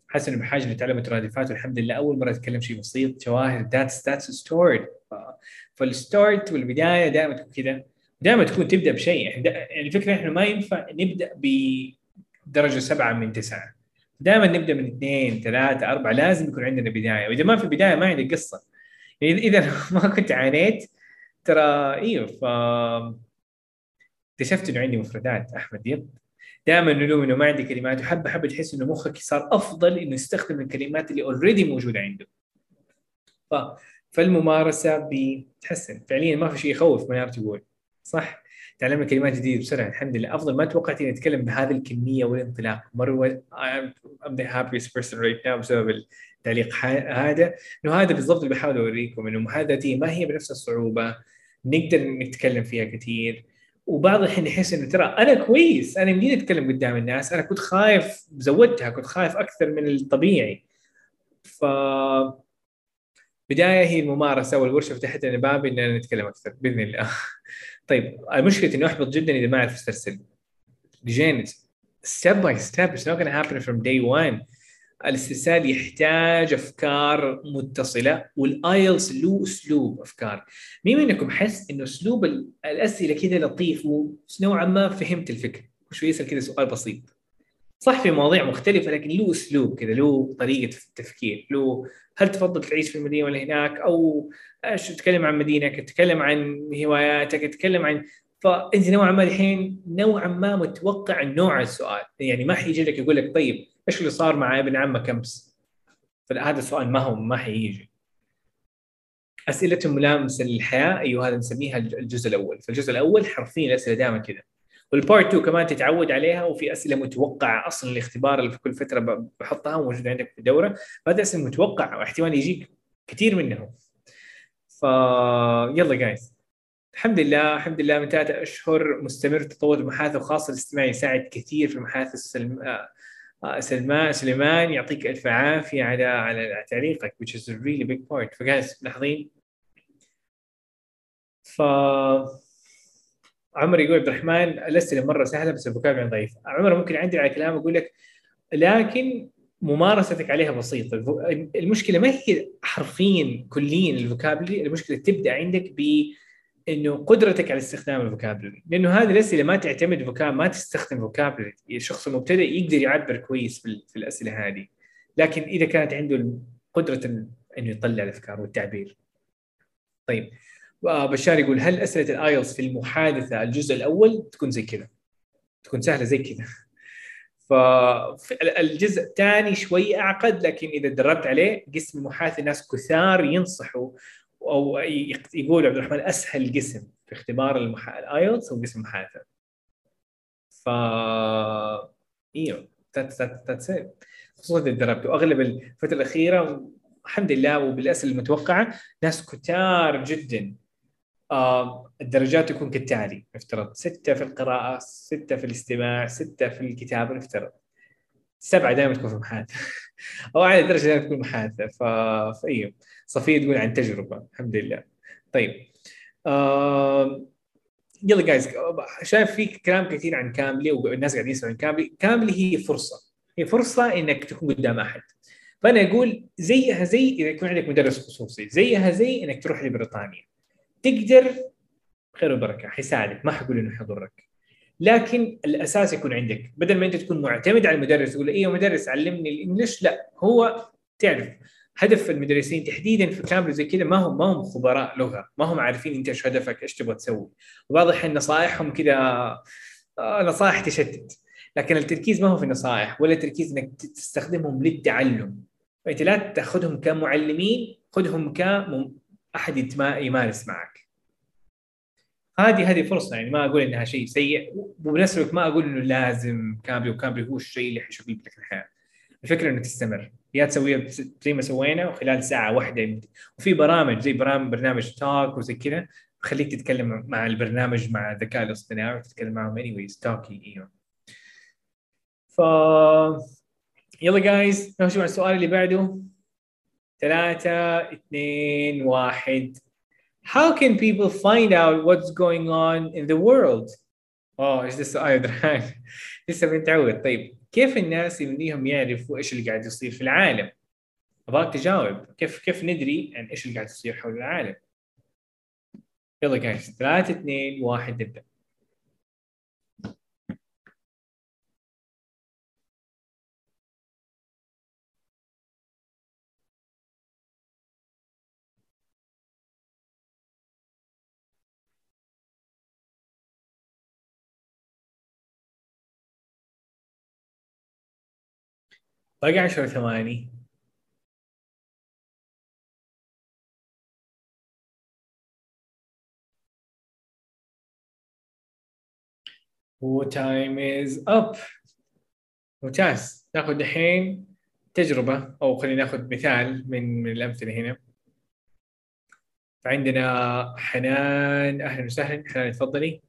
C: حاسس إنه بحاجة لتعلم الترادفات والحمد لله أول مرة أتكلم شيء بسيط جواهر that's that's start فال start والبداية دائما تكون كذا. دائما تكون تبدأ بشيء. يعني الفكرة إحنا ما ينفع نبدأ بدرجة سبعة من تسعة. دائما نبدأ من اثنين ثلاثة أربعة لازم يكون عندنا بداية. وإذا ما في بداية ما عندك قصة. يعني إذا ما كنت عانيت ترى إيوه ف اكتشفت إنه عندي مفردات أحمد يب. دائما نلوم إنه ما عندي كلمات وحبه حبه تحس إنه مخك صار أفضل إنه يستخدم الكلمات اللي اوريدي موجودة عنده. ف فالممارسة بتحسن. فعليا ما في شيء يخوف ما تقول صح؟ تعلمنا كلمات جديدة بسرعة الحمد لله. أفضل ما توقعت إني أتكلم بهذه الكمية والانطلاق. مرة I'm the happiest person right now بسبب التعليق هذا إنه هذا بالضبط اللي بحاول أوريكم إنه محادثتي ما هي بنفس الصعوبة نقدر نتكلم فيها كثير وبعض الحين نحس إنه ترى أنا كويس أنا يمديني أتكلم قدام الناس أنا كنت خايف زودتها كنت خايف أكثر من الطبيعي. ف بداية هي الممارسة والورشة فتحت لنا باب إننا نتكلم أكثر بإذن الله. طيب المشكلة إنه أحبط جدا إذا ما أعرف استرسل جينت step by step it's not gonna happen from day one. الاسترسال يحتاج أفكار متصلة وال IELTS له أسلوب أفكار. مين منكم حس إنه أسلوب الأسئلة كذا لطيف ونوعا ما فهمت الفكرة. شوي يسال كذا سؤال بسيط. صح في مواضيع مختلفة لكن له أسلوب كذا له طريقة تفكير له هل تفضل تعيش في المدينة ولا هناك؟ أو تتكلم عن مدينتك تتكلم عن هواياتك تتكلم عن فأنت نوعا ما الحين نوعا ما متوقع نوع السؤال. يعني ما حيجي لك يقول لك طيب إيش اللي صار مع ابن عمك امس؟ فهذا السؤال ما هو ما حيجي أسئلة ملامسه للحياه أيوه هذا نسميها الجزء الأول. فالجزء الأول حرفيا الأسئلة دائما كذا. والبارت 2 كمان تتعود عليها وفي أسئلة متوقعة أصلا الاختبار اللي في كل فترة بحطها موجوده عندك في الدورة. فهذه أسئلة متوقعة واحتمال يجيك كثير منهم. ف يلا جايز الحمد لله الحمد لله من ثلاثة أشهر مستمر تطور المحادثة وخاصة الاستماع يساعد كثير في محادثة السلم... آه، سلمان سليمان يعطيك ألف عافية على على تعليقك which is a really big part. فجالس ملاحظين ف عمر يقول عبد الرحمن الاسئله مره سهلة بس الفوكابلري ضعيف. عمر ممكن عندي على كلام أقول لك لكن ممارستك عليها بسيطة. المشكلة ما هي حرفيا كليا ال vocabulary المشكلة تبدأ عندك ب إنه قدرتك على استخدام ال vocabulary. لأنه هذه الأسئلة ما تعتمد vocab ما تستخدم vocabulary. الشخص المبتدئ يقدر يعبر كويس في الأسئلة هذه. لكن إذا كانت عنده قدرة إنه يطلع الأفكار والتعبير. طيب. بشار يقول هل أسئلة ال IELTS في المحادثة الجزء الأول تكون زي كذا؟ تكون سهلة زي كذا. فالجزء الثاني شوي أعقد لكن إذا تدربت عليه قسم المحادثة الناس كثار ينصحوا أو يقول عبد الرحمن أسهل قسم في اختبار المح... ال IELTS هو قسم المحادثه ف أيوه that's خصوصا إذا دربت واغلب الفترة الأخيرة الحمد لله وبالاسئله المتوقعة ناس كتار جدا آه الدرجات تكون كالتالي. نفترض ستة في القراءة ستة في الاستماع ستة في الكتابة نفترض سبعة دائما تكون في محادثة. أو أعلى درجة دائما تكون محادثة. ف... فأيوه صفيه تقول عن تجربة الحمد لله. طيب آه يلا جايز شايف في كلام كثير عن كاملي والناس قاعدين يسمعوا عن كاملي كاملي هي فرصة هي فرصة إنك تكون قدام أحد. فأنا أقول زيها زي إذا يكون عندك مدرس خصوصي زيها زي إنك تروح لبريطانيا. تقدر خير وبركة حيساعدك ما حقول إنه حيضرك لكن الأساس يكون عندك. بدل ما أنت تكون معتمد على المدرس تقول أيوه مدرس علمني الإنجليش؟ لا هو تعرف. هدف المدرسين تحديدا في كامبريدج زي كذا ما هم ما هم خبراء لغة ما هم عارفين إنت إيش هدفك إيش تبغى تسوي. وواضح إن نصائحهم كذا آه نصائح تشتت. لكن التركيز ما هو في النصائح ولا التركيز إنك تستخدمهم للتعلم. فأنت لا تأخذهم كمعلمين خذهم كأحد يمارس معك. هذه هذه فرصة يعني ما أقول إنها شيء سيء. وبنفس الوقت ما أقول إنه لازم Cambridge و Cambridge هو الشيء اللي حيشوف لك الحياة. الفكرة إنه تستمر. يا تسويها زي ما سوينا وخلال ساعة واحدة وفي برامج زي برامج برنامج توك وزي كذا خليك تتكلم مع البرنامج مع الذكاء الاصطناعي وتتكلم معهم anyways okay أيوه ف يلا guys نمشي على السؤال اللي بعده. ثلاثة اثنين واحد. How can people find out what's going on in the world? آه إيش السؤال يا؟ لسه بنتعود طيب. كيف الناس يمديهم يعرفوا إيش اللي قاعد يصير في العالم؟ أبغاك تجاوب كيف كيف ندري عن إيش اللي قاعد يصير حول العالم؟ يلا جايز ثلاثة اثنين واحد نبدأ باقي 10 ثواني. و time is up ممتاز. ناخذ الحين تجربة أو خلينا ناخذ مثال من من الأمثلة هنا. فعندنا حنان. أهلا وسهلا. حنان تفضلي.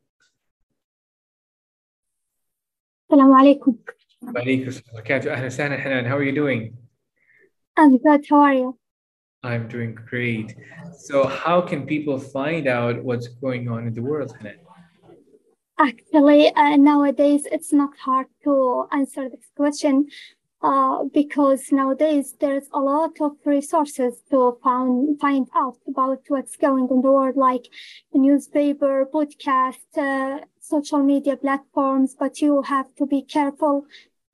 J: السلام عليكم.
C: وعليكم السلام وبركاته أهلا وسهلا حنان how are you doing
J: I'm good how are you
C: I'm doing great so how can people find out what's going on in the world حنان
J: Actually, uh, nowadays it's not hard to answer this question uh, because nowadays there's a lot of resources to find find out about what's going on in the world, like newspaper, podcast, uh, social media platforms. But you have to be careful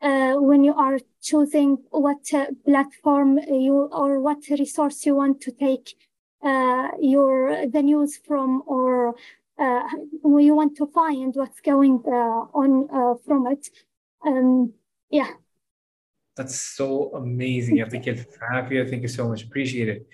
J: uh, when you are choosing what uh, platform you or what resource you want to take uh, your the news from or uh, you want to find what's going uh, on uh, from it. Um, yeah.
C: That's so amazing. Yatikil I thank you so much. Appreciated.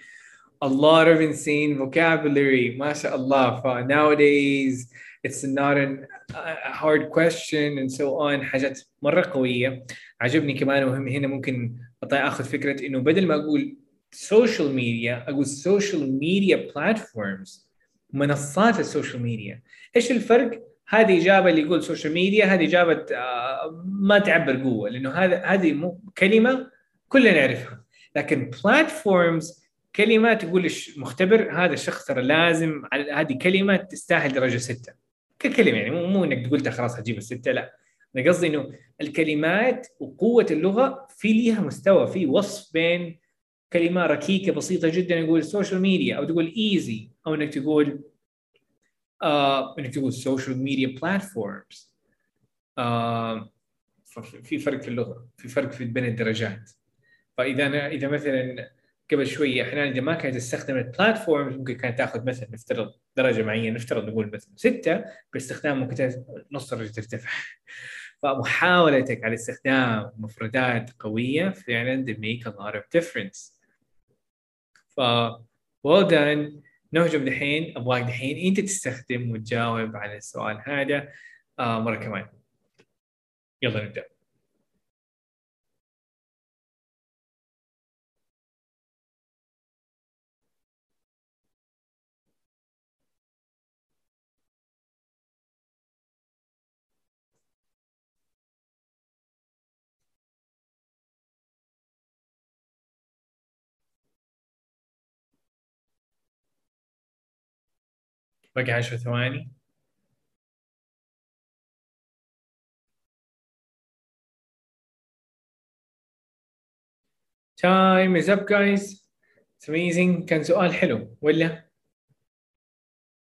C: A lot of insane vocabulary, mashallah. Nowadays, it's not an, a hard question and so on. حاجات مرة قوية. عجبني كمان وهم هنا ممكن أخذ فكرة إنه بدل ما أقول social media أقول social media platforms منصات ال social media. إيش الفرق؟ هذه إجابة اللي يقول social media هذه إجابة آه، ما تعبر قوة لأنه هذا هذه كلمة كلنا نعرفها. لكن platforms كلمه تقول مختبر؟ هذا الشخص ترى لازم هذه كلمة تستاهل درجة ستة. ككلمة يعني مو, مو إنك قلتها خلاص هتجيب الستة لا. أنا قصدي إنه الكلمات وقوة اللغة في ليها مستوى في وصف بين كلمة ركيكة بسيطة جدا يقول social media أو تقول easy أو إنك تقول آه إنك تقول social media platforms في فرق في اللغة في فرق في بين الدرجات. فإذا أنا إذا مثلا قبل شوية أحيانا إذا ما كانت تستخدم البلاتفورمز ممكن كانت تأخذ مثلا نفترض درجة معينة نفترض نقول مثلا ستة باستخدام ممكن نص درجة ترتفع. فمحاولتك على استخدام مفردات قوية فعلا they make a lot of difference. ف well done نهجم دحين ابغاك دحين أنت تستخدم وتجاوب على السؤال هذا آه مرة كمان. يلا نبدأ. باقي 10 ثواني. time is up guys amazing كان سؤال حلو ولا؟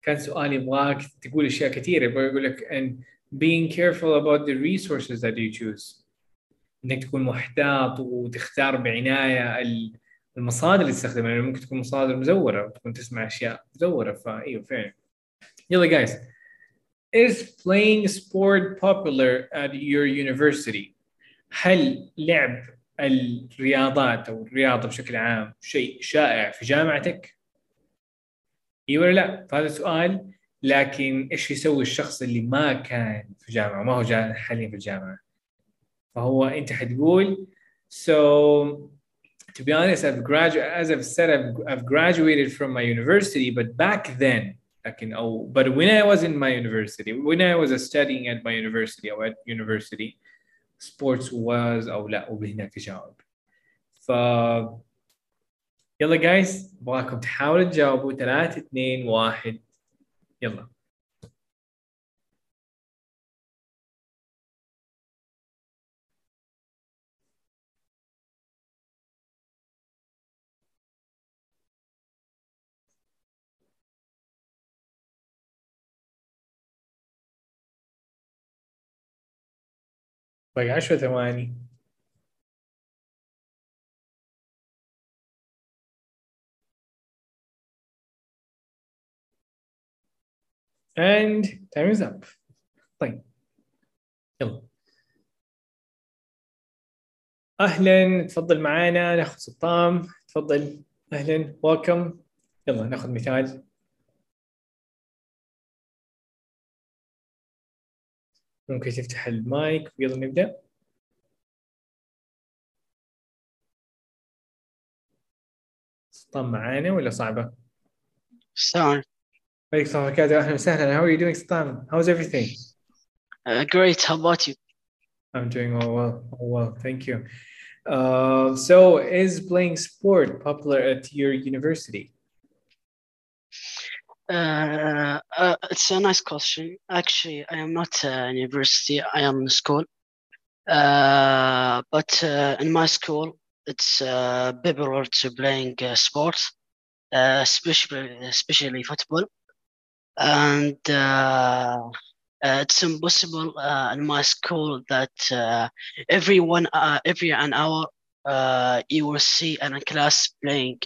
C: كان سؤال يبغاك تقول أشياء كثيرة. يبغى يقول لك and being careful about the resources that you choose. إنك تكون محتاط وتختار بعناية المصادر اللي تستخدمها. يعني ممكن تكون مصادر مزورة تكون تسمع أشياء مزورة فايوه فعلا. يلا جايز is playing sport popular at your university هل لعب الرياضات أو الرياضة بشكل عام شيء شائع في جامعتك؟ اي ولا لا؟ فهذا سؤال لكن إيش يسوي الشخص اللي ما كان في جامعة ما هو جا حاليا في الجامعة؟ فهو أنت حتقول so to be honest I've graduated as I've said I've, I've graduated from my university but back then لكن او but when I was in my university when I was studying at my university or at university sports was او لا وبهناك تجاوب ف يلا جايز ابغاكم تحاولوا تجاوبوا 3 2 1 يلا باقي 10 ثواني and time is up. طيب. يلا. أهلا. تفضل معانا. ناخذ سطام تفضل. أهلا. Welcome. يلا ناخذ مثال. ممكن تفتح المايك ويلا نبدا سطام معانا ولا صعبه؟
K: Stan,
C: عليكم السلام ورحمه الله اهلا وسهلا how are you doing سطام how's everything
K: uh, great. How about you?
C: I'm doing all well all well thank you uh, so is playing sport popular at your university
K: Uh, uh, it's a nice question. Actually, I am not a university. I am in school. Uh, but uh, in my school, it's uh, popular to playing uh, sports, uh, especially especially football, and it's impossible in my school that every one every an hour you will see in a class playing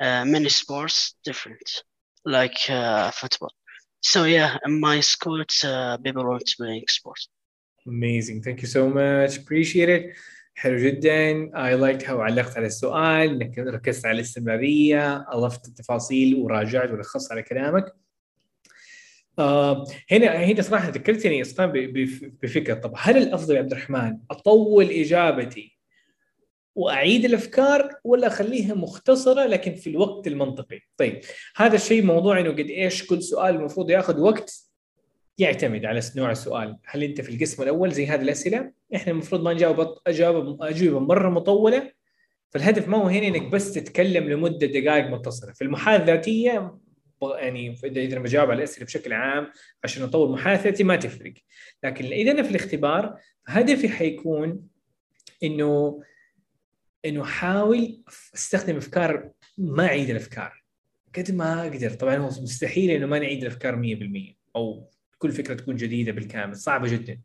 K: many sports different like uh, football. So yeah, in my school uh, popular to playing sports.
C: Amazing. Thank you so much. Appreciate it. حلو جدا. I liked how علقت على السؤال إنك ركزت على الاستمرارية، اضفت التفاصيل وراجعت ولخصت على كلامك. آه هنا هنا صراحة ذكرتني بف- بفكرة طب هل الأفضل يا عبد الرحمن أطول إجابتي وأعيد الأفكار ولا أخليها مختصرة لكن في الوقت المنطقي؟ طيب هذا الشيء موضوع إنه قد إيش كل سؤال المفروض يأخذ وقت يعتمد على نوع السؤال. هل أنت في القسم الأول زي هذه الأسئلة؟ إحنا المفروض ما نجاوب اجابه اجوبه مرة مطولة. فالهدف ما هو هنا إنك بس تتكلم لمدة دقائق متصلة. في المحادثة الذاتيه يعني اذا بجاوب على الأسئلة بشكل عام عشان اطور محادثتي ما تفرق. لكن إذا أنا في الاختبار هدفي حيكون إنه إنه احاول أستخدم أفكار ما أعيد الأفكار. قد ما أقدر. طبعا هو مستحيل إنه ما نعيد الأفكار 100% أو كل فكرة تكون جديدة بالكامل. صعبة جدا.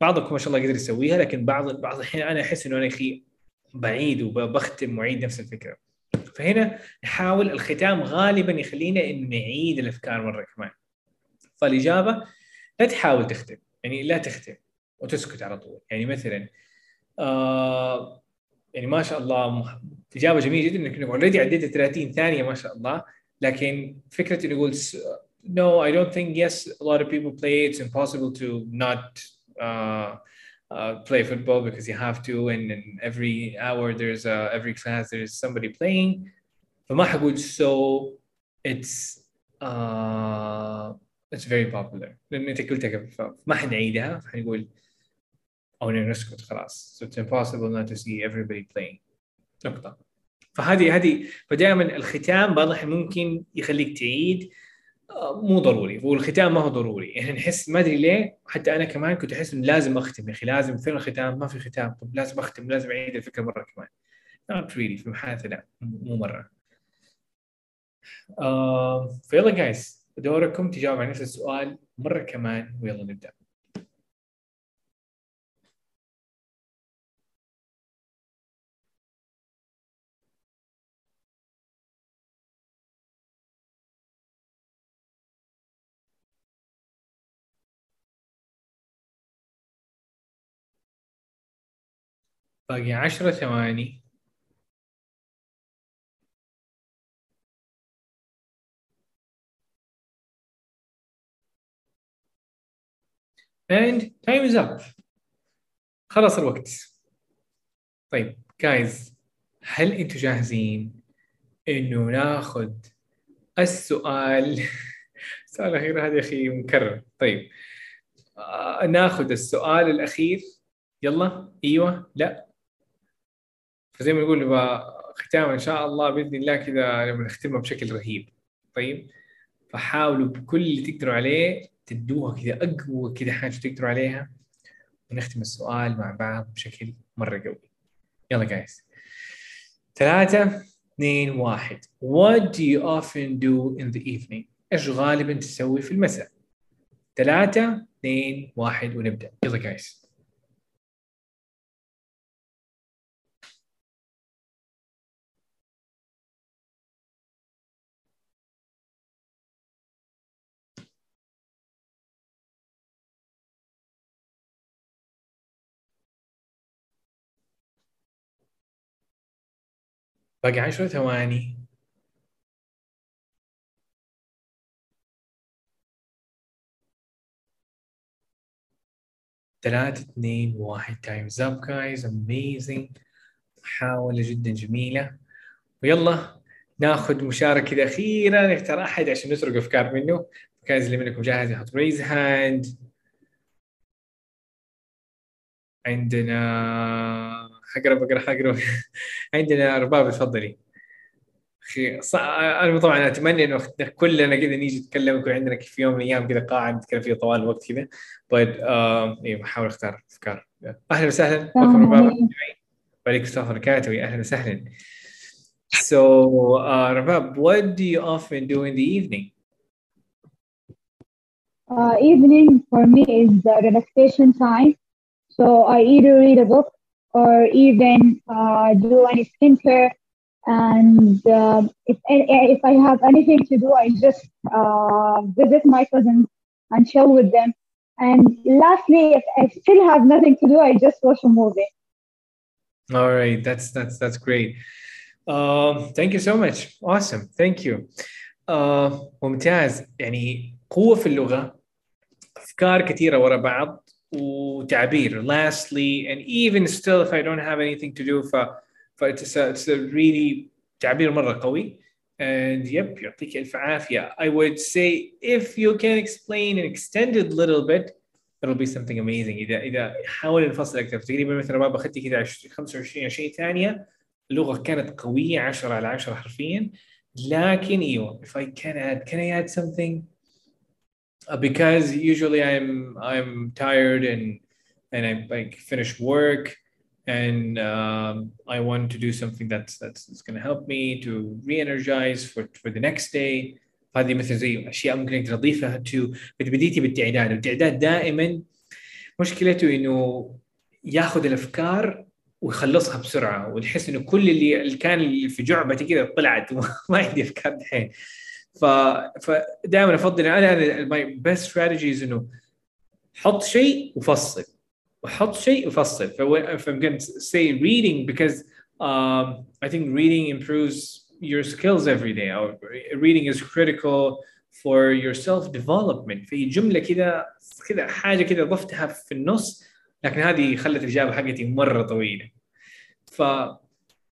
C: بعضكم ما شاء الله قدر يسويها لكن بعض بعض الأحيان أنا أحس إنه أنا أخي بعيد وبختم وأعيد نفس الفكرة. فهنا نحاول الختام غالبا يخلينا إنه نعيد الأفكار مرة كمان. فالإجابة لا تحاول تختم. يعني لا تختم. وتسكت على طول. يعني مثلا آه يعني ما شاء الله اجابه جميله جدا انك اوريدي عديت 30 ثانية ما شاء الله لكن فكره انه يقول no I don't think yes a lot of people play it's impossible to not uh, uh, play football because you have to and, and every hour there's uh, every class there's somebody playing فما حقول so it's uh, it's very popular لأن انت قلتها قبل فما حنعيدها فحنقول أو نسكت خلاص. So it's impossible not to see everybody playing. نقطة. فهذه هذه فدائما الختام بعض الأحيان ممكن يخليك تعيد. آه، مو ضروري. والختام ما هو ضروري. يعني نحس ما أدري ليه حتى أنا كمان كنت أحس إنه لازم أختم. يا أخي لازم فين الختام؟ ما في ختام. طب لازم أختم. لازم أعيد الفكرة مرة كمان. Not really. في محادثة لا. مو مرة. آه فيلا جايز دوركم تجاوب على نفس السؤال مرة كمان. ويلا نبدأ. باقي 10 ثواني. And time is up. خلص الوقت. طيب جايز هل أنتم جاهزين انه ناخذ السؤال؟ السؤال الاخير هذا يا أخي مكرر. طيب آه ناخذ السؤال الأخير. يلا أيوه لا. فزي ما نقول ختام إن شاء الله بإذن الله كذا لما نختمها بشكل رهيب. طيب فحاولوا بكل اللي تقدروا عليه تدوها كذا أقوى كذا حاجة تقدروا عليها ونختم السؤال مع بعض بشكل مرة قوي. يلا جايز ثلاثة اثنين واحد. What do you often do in the evening؟ إيش غالبا تسوي في المساء؟ ثلاثة اثنين واحد ونبدأ. يلا جايز باقي عشر ثواني. ثلاثة اثنين واحد. time's up guys amazing محاولة جدا جميلة. ويلا ناخذ مشاركة كذا أخيرا نختار أحد عشان نسرق أفكار منه. guys اللي منكم جاهز يحط raise hand عندنا حقرب أقرأ حقرب. عندنا رباب تفضلي أخي ص... أنا طبعا أتمنى إنه كلنا كذا نيجي نتكلم يكون عندنا في يوم من الأيام كذا قاعه نتكلم فيها طوال الوقت كذا. But uh, أيوه بحاول أختار أفكار. أهلا وسهلا. وعليكم السلام ورحمة الله وبركاته. أهلا وسهلا. So, uh, Rabab, what do you often do in the evening?
L: Uh, evening for me is the relaxation time. So I either read a book or even uh, do any skincare. And uh, if if I have anything to do, I just uh, visit my cousins and chill with them. And lastly, if I still have nothing to do, I just watch a movie.
C: All right, that's that's that's great. Um, thank you so much. Awesome. Thank you. Uh, ممتاز يعني قوة في اللغة أفكار كثيرة ورا بعض وتعبير lastly and even still if I don't have anything to do ف, ف it's, a, it's a really تعبير مرة قوي and yep يعطيك ألف عافية I would say if you can explain and extend it a little bit it'll be something amazing إذا إذا حاول نفصل أكثر تقريبا مثلا ما أخذت كذا 25 20 ثانية اللغة كانت قوية 10 على 10 حرفيا لكن ايوه if I can add can I add something uh, Because usually I'm I'm tired and and I like finish work and um, I want to do something that's that's, that's going to help me to re-energize for for the next day. هذه مثل زي أشياء ممكن تضيفها تو بديتي بالتعداد. التعداد دائما مشكلته إنه ياخذ الأفكار ويخلصها بسرعة ونحس إنه كل اللي, اللي كان في جعبتي كذا طلعت وما عندي أفكار دحين. ف فدائما أفضل أنا أنا my best strategies إنه حط شيء وفصل. وحط شيء وفصل. ف I'm going to say reading because um, I think reading improves your skills every day. Or reading is critical for your self development في جملة كذا كذا حاجة كذا ضفتها في النص لكن هذه خلت الإجابة حقتي مرة طويلة. ف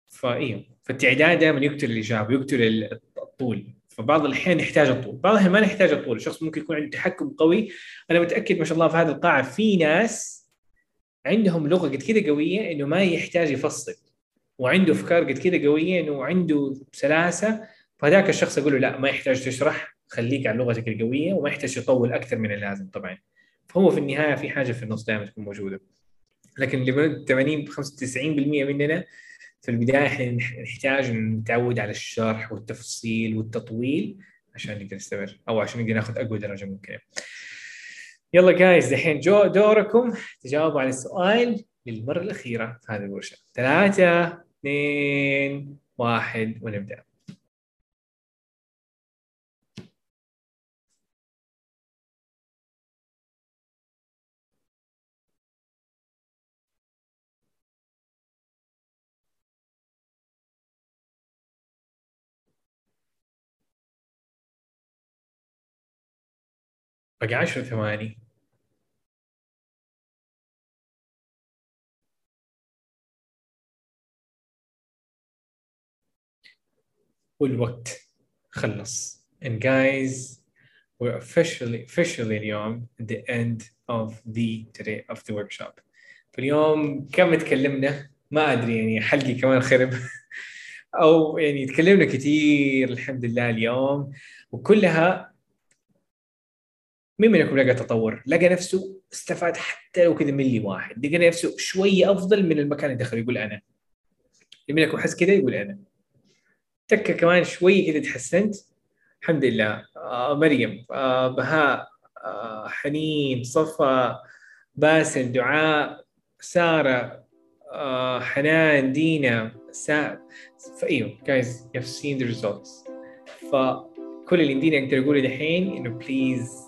C: فايوه فالتعداد دائما يقتل الإجابة يقتل الطول. فبعض الأحيان يحتاج الطول. بعض الأحيان ما نحتاج الطول. الشخص ممكن يكون عنده تحكم قوي. أنا متأكد ما شاء الله في هذه القاعة في ناس عندهم لغة قد كذا قوية إنه ما يحتاج يفصل وعنده أفكار قد كذا قوية إنه عنده سلاسة. فهذاك الشخص أقول له لا ما يحتاج تشرح خليك على لغتك القوية وما يحتاج يطول أكثر من اللازم طبعا. فهو في النهاية في حاجة في النص دائما تكون موجودة. لكن اللي 80 95% مننا في البداية إحنا نحتاج نتعود على الشرح والتفصيل والتطويل عشان نقدر نستمر أو عشان نقدر ناخذ أقوى درجة ممكنة. يلا جايز دحين جو دوركم تجاوبوا على السؤال للمرة الأخيرة في هذه الورشة. ثلاثة اثنين واحد ونبدأ. باقي 10 ثواني. والوقت خلص. And guys we're officially officially اليوم at the end of the today of the workshop. فاليوم كم تكلمنا؟ ما أدري يعني حلقي كمان خرب. أو يعني تكلمنا كثير الحمد لله اليوم. وكلها مين منكم لقى تطور؟ لقى نفسه استفاد حتى لو كذا ملي واحد، لقى نفسه شوية أفضل من المكان اللي دخل. يقول أنا. اللي منكم حس كذا؟ يقول أنا. تكة كمان شوي كذا تحسنت. الحمد لله. آه مريم. آه بهاء. آه حنين. صفا. باسل. دعاء. سارة. آه حنان. دينا. سا. فايوه guys you've seen the results فكل اللي يمديني أقدر اقوله دحين إنه please